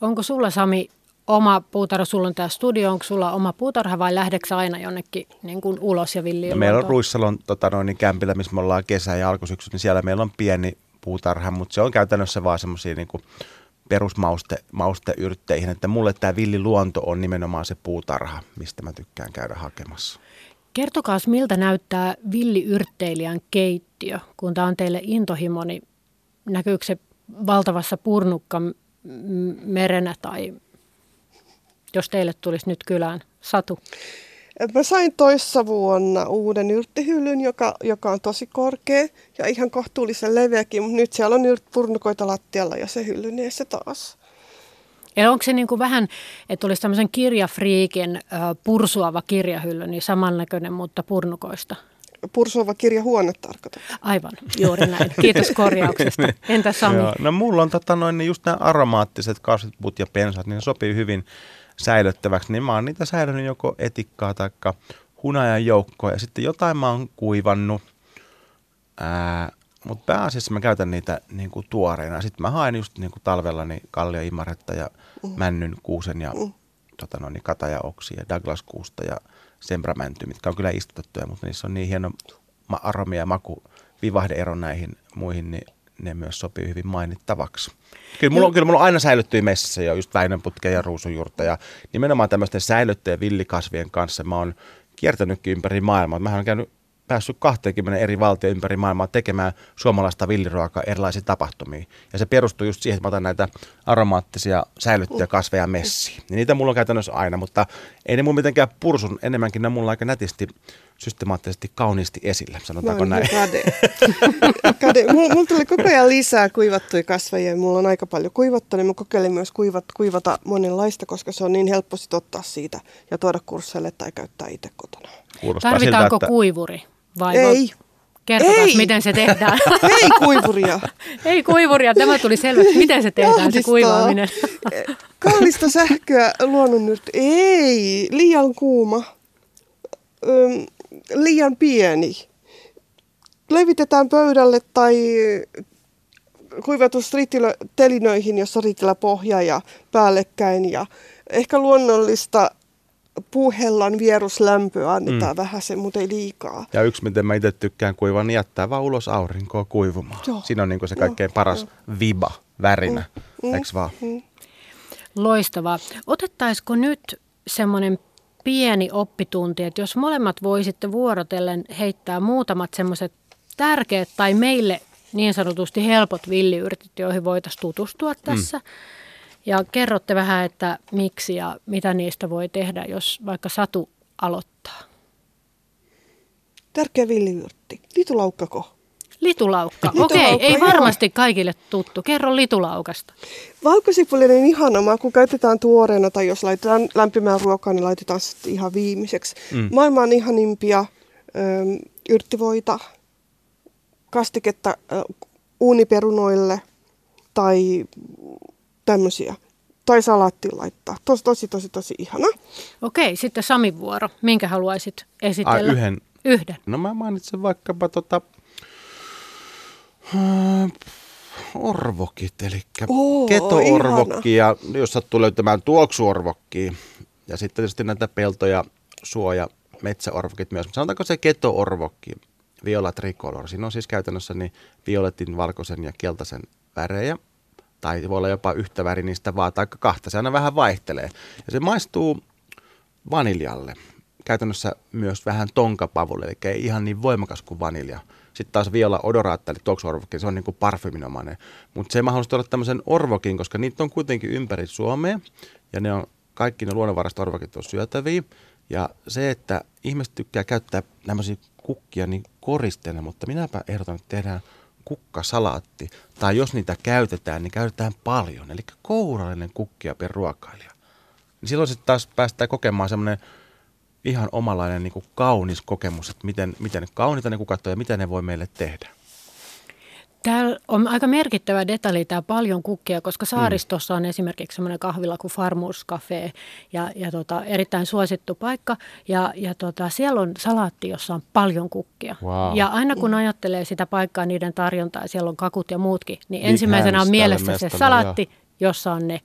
Onko sulla Sami oma puutarha, sulla on tämä studio, onko sulla oma puutarha vai lähdetkö aina jonnekin niin kuin ulos ja villiin? No, meillä on Ruissalon tota noin, niin kämpillä, missä me ollaan kesä- ja alkusyksy, niin siellä meillä on pieni puutarha, mutta se on käytännössä vaan semmoisia niin perusmausteyrtteihin, että mulle tämä villiluonto on nimenomaan se puutarha, mistä mä tykkään käydä hakemassa. Kertokaa, miltä näyttää villiyrtteilijän keittiö, kun tämä on teille intohimo, niin näkyykö se valtavassa purnukka merenä tai jos teille tulisi nyt kylään Satu? Mä sain toissa vuonna uuden yrttihyllyn, joka, joka on tosi korkea ja ihan kohtuullisen leveäkin, mutta nyt siellä on purnukoita lattialla ja se hylly niin se taas. Ja onko se niin kuin vähän, että olisi tämmöisen kirjafriikin äh, pursuava kirjahylly, niin samannäköinen, mutta purnukoista? Pursuava kirjahuone tarkoittaa. Aivan, juuri näin. Kiitos korjauksesta. Entä Sami? Joo, no mulla on tota noin, niin just nämä aromaattiset kasvitput ja pensat, niin ne sopii hyvin säilyttäväksi, niin mä oon niitä säilynyt joko etikkaa tai hunajan joukkoa ja sitten jotain mä oon kuivannut. mutta pääasiassa mä käytän niitä niin kuin tuoreina. Sitten mä haen just niin kuin talvella niin kallio imaretta ja mm. männyn kuusen ja mm. tota no, niin katajaoksia ja Douglas kuusta ja sembramänty, mitkä on kyllä istutettuja, mutta niissä on niin hieno aromia ja maku vivahdeero näihin muihin, niin ne myös sopii hyvin mainittavaksi. Kyllä mulla, on, kyllä mulla on aina säilyttyy messissä jo just väinönputkia ja ruusunjuurta ja nimenomaan tämmöisten säilyttöjen villikasvien kanssa mä oon kiertänytkin ympäri maailmaa. Mä oon käynyt päässyt 20 eri valtio ympäri maailmaa tekemään suomalaista villiruokaa erilaisiin tapahtumiin. Ja se perustuu just siihen, että mä otan näitä aromaattisia säilyttyjä kasveja messiin. Ja niitä mulla on käytännössä aina, mutta ei ne mun mitenkään pursun. Enemmänkin ne mulla aika nätisti systemaattisesti kauniisti esillä, sanotaanko näin. Kade. kade. Mulla, mulla tuli koko ajan lisää kuivattuja kasveja mulla on aika paljon kuivattu, niin mä kokeilin myös kuivat, kuivata monenlaista, koska se on niin helppo sit ottaa siitä ja tuoda kursseille tai käyttää itse kotona. Kuulostaa Tarvitaanko siltä, että... kuivuri? Vai Ei. Kertokaa, miten se tehdään. Ei kuivuria. Ei kuivuria. Tämä tuli selväksi. Miten se tehdään, Kahdistaa. se kuivaaminen? Kallista sähköä luonnonnyrtti. Ei, liian kuuma. äm, liian pieni. Levitetään pöydälle tai kuivatus telinöihin, jossa on pohja ja päällekkäin ja ehkä luonnollista puuhellan vieruslämpöä annetaan mm. vähän se, mutta ei liikaa. Ja yksi, miten mä itse tykkään kuivaa, niin jättää vaan ulos aurinkoa kuivumaan. Joo. Siinä on niin se kaikkein Joo. paras Joo. viba, värinä, mm. mm. eikö vaan? Mm. Loistavaa. Otettaisiko nyt semmoinen pieni oppitunti, että jos molemmat voisitte vuorotellen heittää muutamat semmoiset tärkeät tai meille niin sanotusti helpot villiyrtit, joihin voitaisiin tutustua mm. tässä. Mm. Ja kerrotte vähän, että miksi ja mitä niistä voi tehdä, jos vaikka Satu aloittaa. Tärkeä villiyrtti. Litulaukkako? Litulaukka. Litulaukka Okei, okay, ei joo. varmasti kaikille tuttu. Kerro litulaukasta. Valkosipulinen ihana maku käytetään tuoreena tai jos laitetaan lämpimään ruokaa, niin laitetaan sitten ihan viimeiseksi. Mm. Maailman ihanimpia ö, yrttivoita, kastiketta ö, uuniperunoille tai tämmöisiä. Tai salaattiin laittaa. Tosi, tosi, tosi, tosi ihana. Okei, sitten Samin vuoro. Minkä haluaisit esitellä? Ai, yhden. Yhden. No mä mainitsen vaikkapa tota, äh, orvokit, eli oh, keto-orvokkia, jos sattuu löytämään tuoksuorvokkia. Ja sitten tietysti näitä peltoja, suoja, metsäorvokit myös. Sanotaanko se keto-orvokki, viola tricolor. Siinä on siis käytännössä niin violetin, valkoisen ja keltaisen värejä tai voi olla jopa yhtä väri niistä vaan, tai kahta, se aina vähän vaihtelee. Ja se maistuu vaniljalle, käytännössä myös vähän tonkapavulle, eli ei ihan niin voimakas kuin vanilja. Sitten taas viola odoraatta, eli tuoksuorvokin, se on niin kuin parfyminomainen. Mutta se ei mahdollista olla tämmöisen orvokin, koska niitä on kuitenkin ympäri Suomea, ja ne on, kaikki ne luonnonvaraiset orvokit on syötäviä. Ja se, että ihmiset tykkää käyttää tämmöisiä kukkia niin koristeena, mutta minäpä ehdotan, että tehdään kukkasalaatti, tai jos niitä käytetään, niin käytetään paljon, eli kourallinen kukkia per ruokailija. Niin silloin sitten taas päästään kokemaan semmoinen ihan omalainen niin kuin kaunis kokemus, että miten, miten kauniita ne kukat on ja mitä ne voi meille tehdä. Täällä on aika merkittävä detalji tämä paljon kukkia, koska saaristossa on esimerkiksi semmoinen kahvila kuin Farmers Cafe ja, ja tota, erittäin suosittu paikka. Ja, ja tota, siellä on salaatti, jossa on paljon kukkia. Wow. Ja aina kun ajattelee sitä paikkaa, niiden tarjontaa, ja siellä on kakut ja muutkin, niin Big ensimmäisenä on mielessä se salaatti, ja. jossa on ne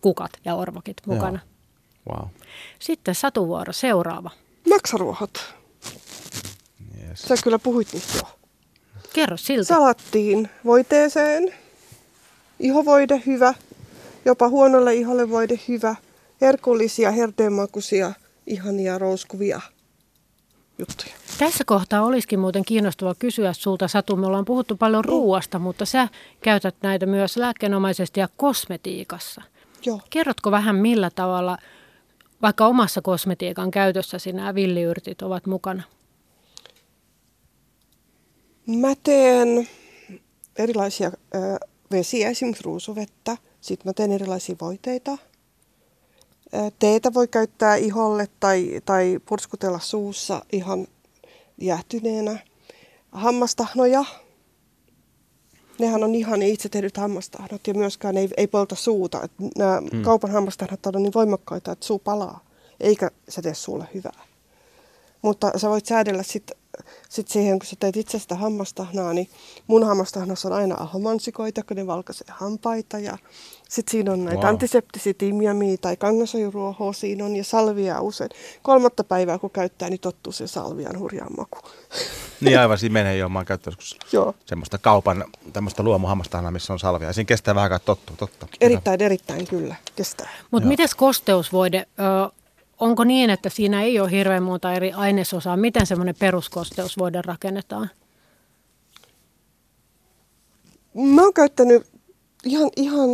kukat ja orvokit mukana. Wow. Sitten satuvuoro, seuraava. Maksaruohot. Yes. Sä kyllä puhuit niistä jo. Kerro siltä. Salattiin voiteeseen. Ihovoide hyvä. Jopa huonolle iholle voide hyvä. Herkullisia, herdeenmakuisia, ihania, rouskuvia juttuja. Tässä kohtaa olisikin muuten kiinnostava kysyä sulta, Satu. Me ollaan puhuttu paljon mm. ruuasta, mutta sä käytät näitä myös lääkkeenomaisesti ja kosmetiikassa. Joo. Kerrotko vähän millä tavalla vaikka omassa kosmetiikan käytössäsi nämä villiyrtit ovat mukana? Mä teen erilaisia ö, vesiä, esimerkiksi ruusuvettä. Sitten mä teen erilaisia voiteita. Teetä voi käyttää iholle tai, tai purskutella suussa ihan jäähtyneenä. Hammastahnoja. Nehän on ihan itse tehdyt hammastahnot ja myöskään ei, ei polta suuta. nämä hmm. kaupan hammastahnot on niin voimakkaita, että suu palaa, eikä se tee suulle hyvää. Mutta sä voit säädellä sitten sitten siihen, kun sä teet itse sitä hammastahnaa, niin mun hammastahnassa on aina ahomansikoita, kun ne valkaisee hampaita. Ja sitten siinä on näitä wow. antiseptisiä timjamia tai kangasajuruohoa siinä on ja salvia usein. Kolmatta päivää kun käyttää, niin tottuu se salvian hurjaan maku. Niin aivan, siinä menee jo. Mä oon käyttänyt semmoista kaupan tämmöistä luomuhammastahnaa, missä on salvia. Siinä kestää vähän aikaa tottua, totta. Erittäin, erittäin kyllä, kestää. Mutta miten kosteusvoide, onko niin, että siinä ei ole hirveän monta eri ainesosaa? Miten semmoinen peruskosteusvoide rakennetaan? Mä oon käyttänyt ihan, ihan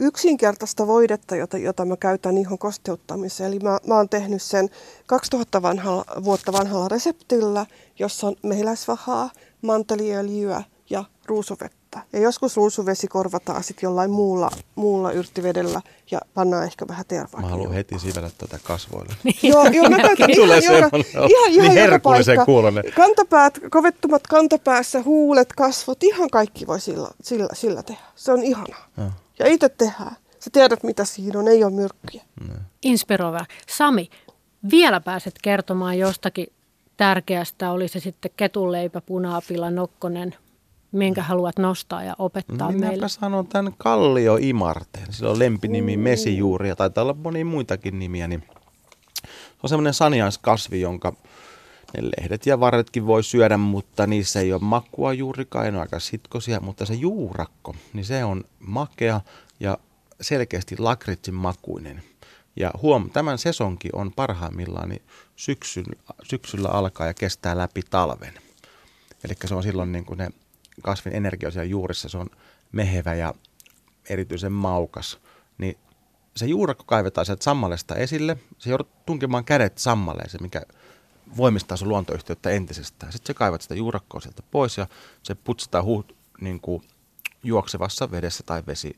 yksinkertaista voidetta, jota, jota mä käytän ihan kosteuttamiseen. Eli mä, mä oon tehnyt sen 2000 vanhalla, vuotta vanhalla reseptillä, jossa on mehiläisvahaa, manteliöljyä ja ruusuvettä vettä. Ja joskus ruusuvesi korvataan sitten jollain muulla, muulla yrttivedellä ja pannaan ehkä vähän tervaa. Mä haluan heti sivellä tätä kasvoille. joo, joo, mä käytän ihan, joka, ihan, ihan niin herkullisen kuulonen. Kantapäät, kovettumat kantapäässä, huulet, kasvot, ihan kaikki voi sillä, sillä, sillä tehdä. Se on ihanaa. Ja, ja itse tehdään. Sä tiedät, mitä siinä on, ei ole myrkkyjä. Inspiroiva. Sami, vielä pääset kertomaan jostakin tärkeästä, oli se sitten ketunleipä, punaapila, nokkonen, minkä haluat nostaa ja opettaa Minäpä meille? sanon tämän Kallio Imarteen. Sillä on lempinimi Mesijuuri ja taitaa olla monia muitakin nimiä. Niin se on semmoinen saniaiskasvi, jonka ne lehdet ja varretkin voi syödä, mutta niissä ei ole makua juurikaan, ne on aika sitkosia, mutta se juurakko, niin se on makea ja selkeästi lakritsin makuinen. Ja huom, tämän sesonki on parhaimmillaan niin syksyn, syksyllä alkaa ja kestää läpi talven. Eli se on silloin niin kuin ne kasvin energia siellä juurissa, se on mehevä ja erityisen maukas. Niin se juurakko kaivetaan sieltä sammalesta esille, se joudut tunkemaan kädet sammaleen, se mikä voimistaa sun luontoyhteyttä entisestään. Sitten se kaivat sitä juurakkoa sieltä pois ja se putsataan huut, niin kuin juoksevassa vedessä tai vesi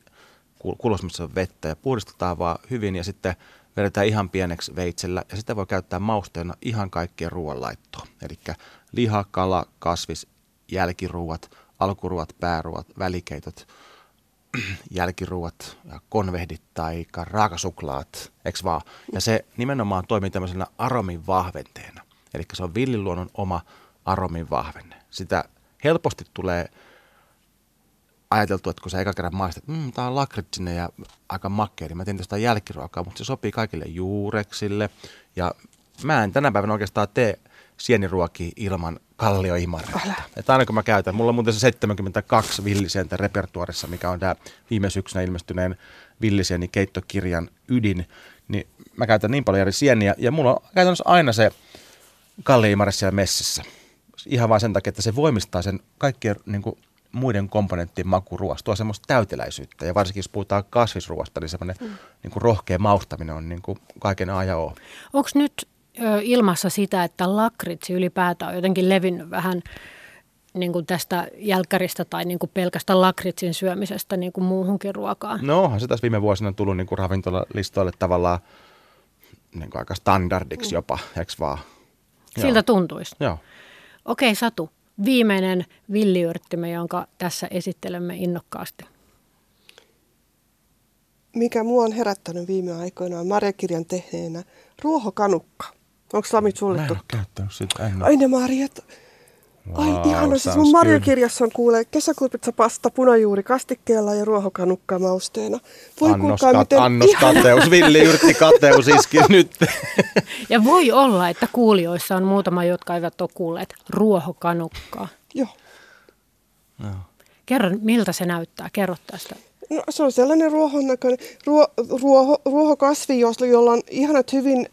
kulos, missä on vettä ja puhdistetaan vaan hyvin ja sitten vedetään ihan pieneksi veitsellä ja sitä voi käyttää mausteena ihan kaikkien ruoanlaittoon. Eli liha, kala, kasvis, jälkiruuat, alkuruuat, pääruuat, välikeitot, jälkiruuat, konvehdit tai raakasuklaat, eikö vaan? Ja se nimenomaan toimii tämmöisenä aromin vahventeena. Eli se on villiluonnon oma aromin vahvenne. Sitä helposti tulee ajateltu, että kun sä eka kerran maistat, että mmm, tämä on lakritsinen ja aika makkea, niin mä teen tästä jälkiruokaa, mutta se sopii kaikille juureksille. Ja mä en tänä päivänä oikeastaan tee sieniruokia ilman kallioimaretta. Että aina kun mä käytän, mulla on muuten se 72 villisentä repertuarissa, mikä on tämä viime syksynä ilmestyneen villisieni keittokirjan ydin, niin mä käytän niin paljon eri sieniä, ja mulla on käytännössä aina se kallioimare siellä messissä. Ihan vain sen takia, että se voimistaa sen kaikkien niin kuin, muiden komponenttien makuruoasta, tuo semmoista täyteläisyyttä. Ja varsinkin jos puhutaan kasvisruoasta, niin semmoinen mm. niin kuin rohkea maustaminen on niin kuin kaiken ajan oo. Onko nyt ilmassa sitä, että lakritsi ylipäätään on jotenkin levinnyt vähän niin kuin tästä jälkkäristä tai niin kuin pelkästä lakritsin syömisestä niin kuin muuhunkin ruokaan? No onhan se tässä viime vuosina tullut niin kuin ravintolalistoille tavallaan niin kuin aika standardiksi jopa, eikö vaan? Siltä Joo. tuntuisi. Joo. Okei Satu, viimeinen villiyrttimme, jonka tässä esittelemme innokkaasti. Mikä mua on herättänyt viime aikoina on Marjakirjan tehneenä ruohokanukka. Onko Lamit sulle Mä en ole käyttänyt sitä. En ole. Ai ne marjat. Ai Vau, ihana, siis mun marjakirjassa on kuulee kesäkurpitsa pasta punajuuri kastikkeella ja ruohokanukka mausteena. Voi Annos, kuulkaa, kat, miten annos ihana- kateus, villiyrtti kateus iski nyt. Ja voi olla, että kuulijoissa on muutama, jotka eivät ole kuulleet ruohokanukkaa. Joo. Kerro, miltä se näyttää. Kerro tästä. No, se on sellainen ruohon näköinen ruo, ruoho, ruohokasvi, jos- jolla on ihanat hyvin,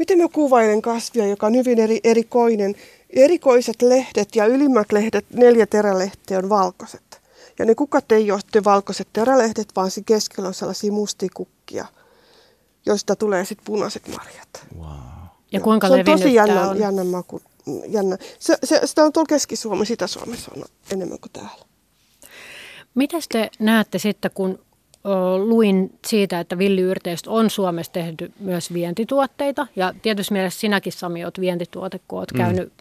miten mä kuvailen kasvia, joka on hyvin eri, erikoinen. Erikoiset lehdet ja ylimmät lehdet, neljä terälehteä on valkoiset. Ja ne kukat ei ole valkoiset terälehdet, vaan siinä keskellä on sellaisia mustia kukkia, joista tulee sitten punaiset marjat. Wow. Ja kuinka se on tosi jännä, on? jännä maku. Jännä. Se, se, sitä on tuolla Keski-Suomi, sitä Suomessa on enemmän kuin täällä. Miten te näette sitten, kun luin siitä, että villiyrteistä on Suomessa tehty myös vientituotteita, ja tietysti mielessä sinäkin Sami olet vientituote, kun olet käynyt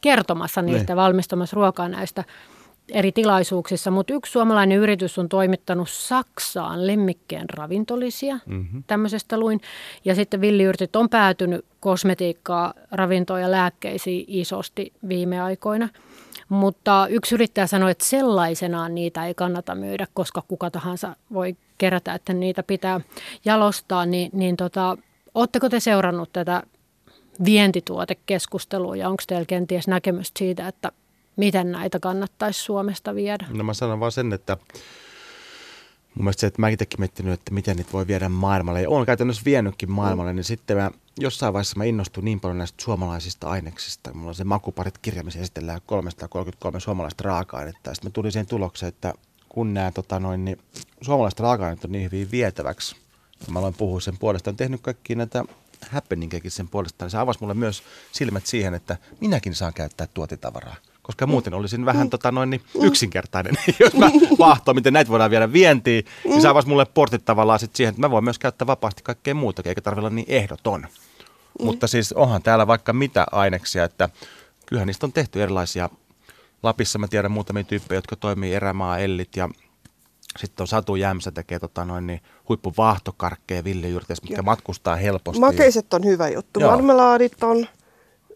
kertomassa niistä, Niin. valmistamassa ruokaa näistä eri tilaisuuksissa, mutta yksi suomalainen yritys on toimittanut Saksaan lemmikkeen ravintolisia, mm-hmm. tämmöisestä luin, ja sitten villiyrtit on päätynyt kosmetiikkaa, ravintoa ja lääkkeisiin isosti viime aikoina. Mutta yksi yrittäjä sanoi, että sellaisenaan niitä ei kannata myydä, koska kuka tahansa voi kerätä, että niitä pitää jalostaa. Niin, niin tota, oletteko te seurannut tätä vientituotekeskustelua ja onko teillä kenties näkemystä siitä, että miten näitä kannattaisi Suomesta viedä? No mä sanon vaan sen, että mun mielestä se, että mä itsekin miettinyt, että miten niitä voi viedä maailmalle. Ja olen käytännössä vienytkin maailmalle, niin sitten mä jossain vaiheessa mä innostuin niin paljon näistä suomalaisista aineksista. Mulla on se makuparit kirja, missä esitellään 333 suomalaista raaka-ainetta. Sitten mä tulin siihen tulokseen, että kun nämä tota noin, niin suomalaiset raaka-aineet on niin hyvin vietäväksi, ja mä aloin puhua sen puolesta, on tehnyt kaikki näitä happeningiäkin sen puolesta, niin se avasi mulle myös silmät siihen, että minäkin saan käyttää tuotitavaraa. Koska muuten olisin vähän tota noin, niin yksinkertainen, jos mä vahtoon, miten näitä voidaan viedä vientiin, niin se avasi mulle portit tavallaan sit siihen, että mä voin myös käyttää vapaasti kaikkea muutakin, eikä tarvitse olla niin ehdoton. Mutta siis onhan täällä vaikka mitä aineksia, että kyllähän niistä on tehty erilaisia. Lapissa mä tiedän muutamia tyyppejä, jotka toimii erämaa ellit ja sitten on Satu Jämsä tekee tota noin, niin huippuvaahtokarkkeja villiyrteistä, mitkä Joo. matkustaa helposti. Makeiset on hyvä juttu. Joo. Marmelaadit on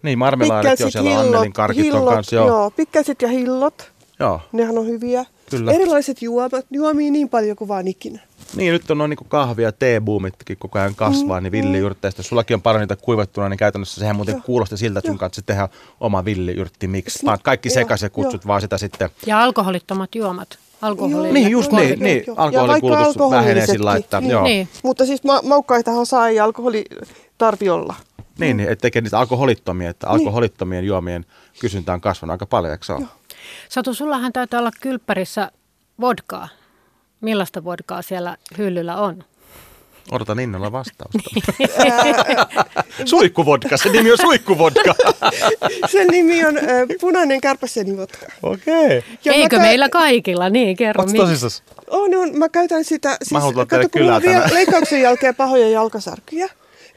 Niin, marmelaadit jo siellä Annelin karkit hillot, on kanssa, joo. joo. Pikkäsit ja hillot, joo. nehän on hyviä. Kyllä. Erilaiset juomat, juomia niin paljon kuin vaan ikinä. Niin, nyt on noin niin kahvi- ja teebuumitkin koko ajan kasvaa, mm, niin villiyrtteistä. Jos sullakin on paljon niitä kuivattuna, niin käytännössä sehän muuten Joo. kuulosti siltä, että sun kanssa tehdä oma villiyrtti miksi. Sni- Vaan kaikki sekaisin ja kutsut joo. vaan sitä sitten. Ja alkoholittomat juomat. Alkoholi. Niin, just Joo, niin, joo, niin. joo. Ja vaikka vähenee sillä lailla, että alkoholisetkin. joo. Niin. Mutta siis ma- maukkaitahan saa ei alkoholi tarvi olla. Niin, niin, ettei niitä alkoholittomia, että alkoholittomien juomien kysyntä on kasvanut aika paljon, eikö se ole? Satu, sullahan taitaa olla kylppärissä vodkaa. Millaista vodkaa siellä hyllyllä on? Odotan innolla vastausta. suikkuvodka, se nimi on suikkuvodka. Sen nimi on äh, punainen kärpäsenivodka. Okei. Mä Eikö kä- meillä kaikilla? Niin, kerro. Oletko tosissas? On, on. Mä käytän sitä, siis, haluan tulla teille kato, kun mulla on kylään vielä tänään. leikkauksen jälkeen pahoja jalkasärkyjä.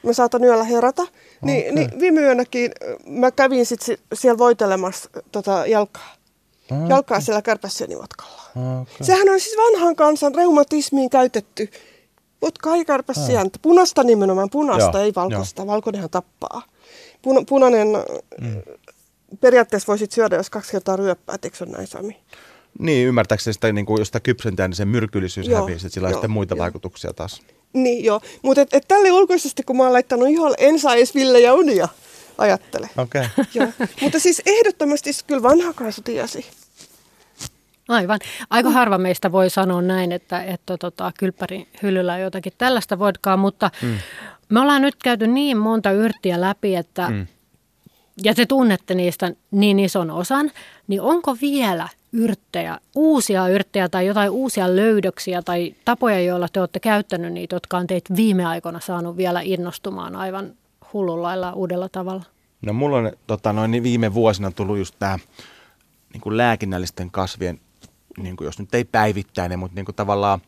Mä saatan yöllä herätä. Niin, Okei. niin viime yönäkin mä kävin sit si- siellä voitelemassa tota jalkaa. Jalkaa siellä kärpäsenivodkalla. Okay. Sehän on siis vanhan kansan reumatismiin käytetty vodka ei kärpäsientä. Punasta nimenomaan, punasta, Joo, ei valkoista. Valkoinenhan tappaa. Puna, punainen mm. periaatteessa voisit syödä, jos kaksi kertaa ryöppäät, eikö se ole näin Sami? Niin, ymmärtääkseni sitä, niin kuin, jos sitä kypsentää, niin se myrkyllisyys että sillä on sitten muita joo. vaikutuksia taas. Niin joo, mutta et, et tälle ulkoisesti kun mä oon laittanut iholle, en saa edes Ville ja Unia, ajattele. Okei. Okay. Mutta siis ehdottomasti kyllä vanha kansa tiesi. Aivan. Aika harva meistä voi sanoa näin, että, että tota, kylppärin hyllyllä on jotakin tällaista vodkaa, mutta mm. me ollaan nyt käyty niin monta yrttiä läpi, että mm. ja te tunnette niistä niin ison osan, niin onko vielä yrttejä, uusia yrttejä tai jotain uusia löydöksiä tai tapoja, joilla te olette käyttänyt niitä, jotka on teitä viime aikoina saanut vielä innostumaan aivan hullun lailla uudella tavalla? No mulla on tota, noin, niin viime vuosina tullut just tämä niin lääkinnällisten kasvien, niin kuin, jos nyt ei päivittäinen, mutta niin kuin tavallaan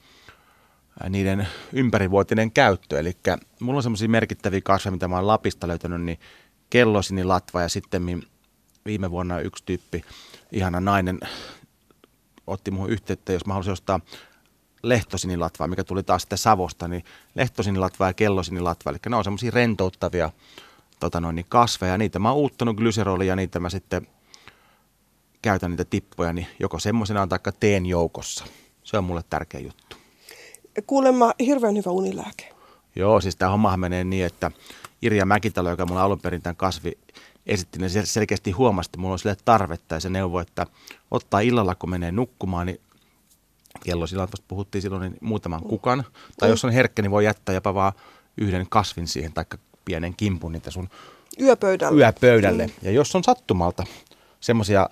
niiden ympärivuotinen käyttö. Eli mulla on semmoisia merkittäviä kasveja, mitä mä oon Lapista löytänyt, niin kellosinilatva ja sitten viime vuonna yksi tyyppi, ihana nainen, otti muuhun yhteyttä, jos mä haluaisin ostaa lehtosinilatvaa, mikä tuli taas sitten Savosta, niin lehtosinilatvaa ja kellosinilatvaa, eli ne on semmoisia rentouttavia tota noin, niin kasveja. Niitä mä oon uuttanut glyserolia ja niitä mä sitten käytän niitä tippoja, niin joko semmoisena tai teen joukossa. Se on mulle tärkeä juttu. Kuulemma hirveän hyvä unilääke. Joo, siis tämä hommahan menee niin, että Irja Mäkitalo, joka mulla alun perin tämän kasvi esitti, niin se selkeästi huomasi, että mulla on sille tarvetta ja se neuvo, että ottaa illalla, kun menee nukkumaan, niin kello silloin, tuosta puhuttiin silloin, niin muutaman kukan. Tai jos on herkkä, niin voi jättää jopa vaan yhden kasvin siihen, tai pienen kimpun niitä sun Yöpöydällä. yöpöydälle. Ja jos on sattumalta semmoisia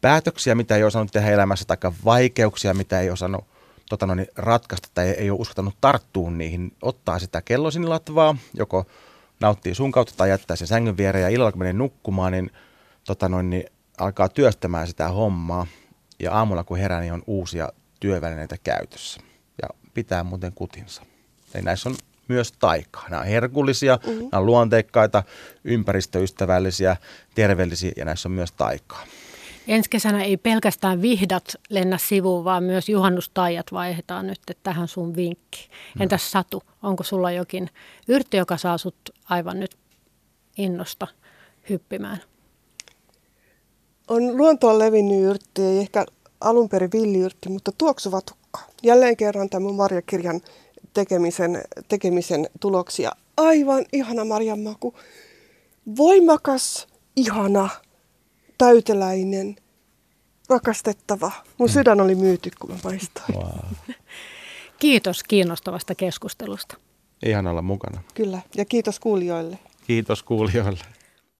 päätöksiä, mitä ei osannut tehdä elämässä, tai vaikeuksia, mitä ei osannut tota noin, ratkaista tai ei ole uskaltanut tarttua niihin, ottaa sitä kellosinilatvaa, joko nauttii sun kautta tai jättää sen sängyn viereen ja illalla kun menee nukkumaan, niin, tota noin, niin alkaa työstämään sitä hommaa. Ja aamulla kun herää, niin on uusia työvälineitä käytössä. Ja pitää muuten kutinsa. Eli näissä on myös taikaa. Nämä on herkullisia, mm-hmm. nämä on luonteikkaita, ympäristöystävällisiä, terveellisiä ja näissä on myös taikaa. Ensi kesänä ei pelkästään vihdat lennä sivuun, vaan myös juhannustaijat vaihdetaan nyt että tähän sun vinkki. Entäs Satu, onko sulla jokin yrtti, joka saa sut aivan nyt innosta hyppimään? On luontoon levinnyt yrtti, ei ehkä alun perin villiyrtti, mutta tuoksuva tukka. Jälleen kerran tämän marjakirjan tekemisen, tekemisen tuloksia. Aivan ihana marjanmaku. Voimakas, ihana, täyteläinen, rakastettava. Mun sydän oli myyty, kun mä maistoin. Wow. Kiitos kiinnostavasta keskustelusta. Ihan olla mukana. Kyllä, ja kiitos kuulijoille. Kiitos kuulijoille.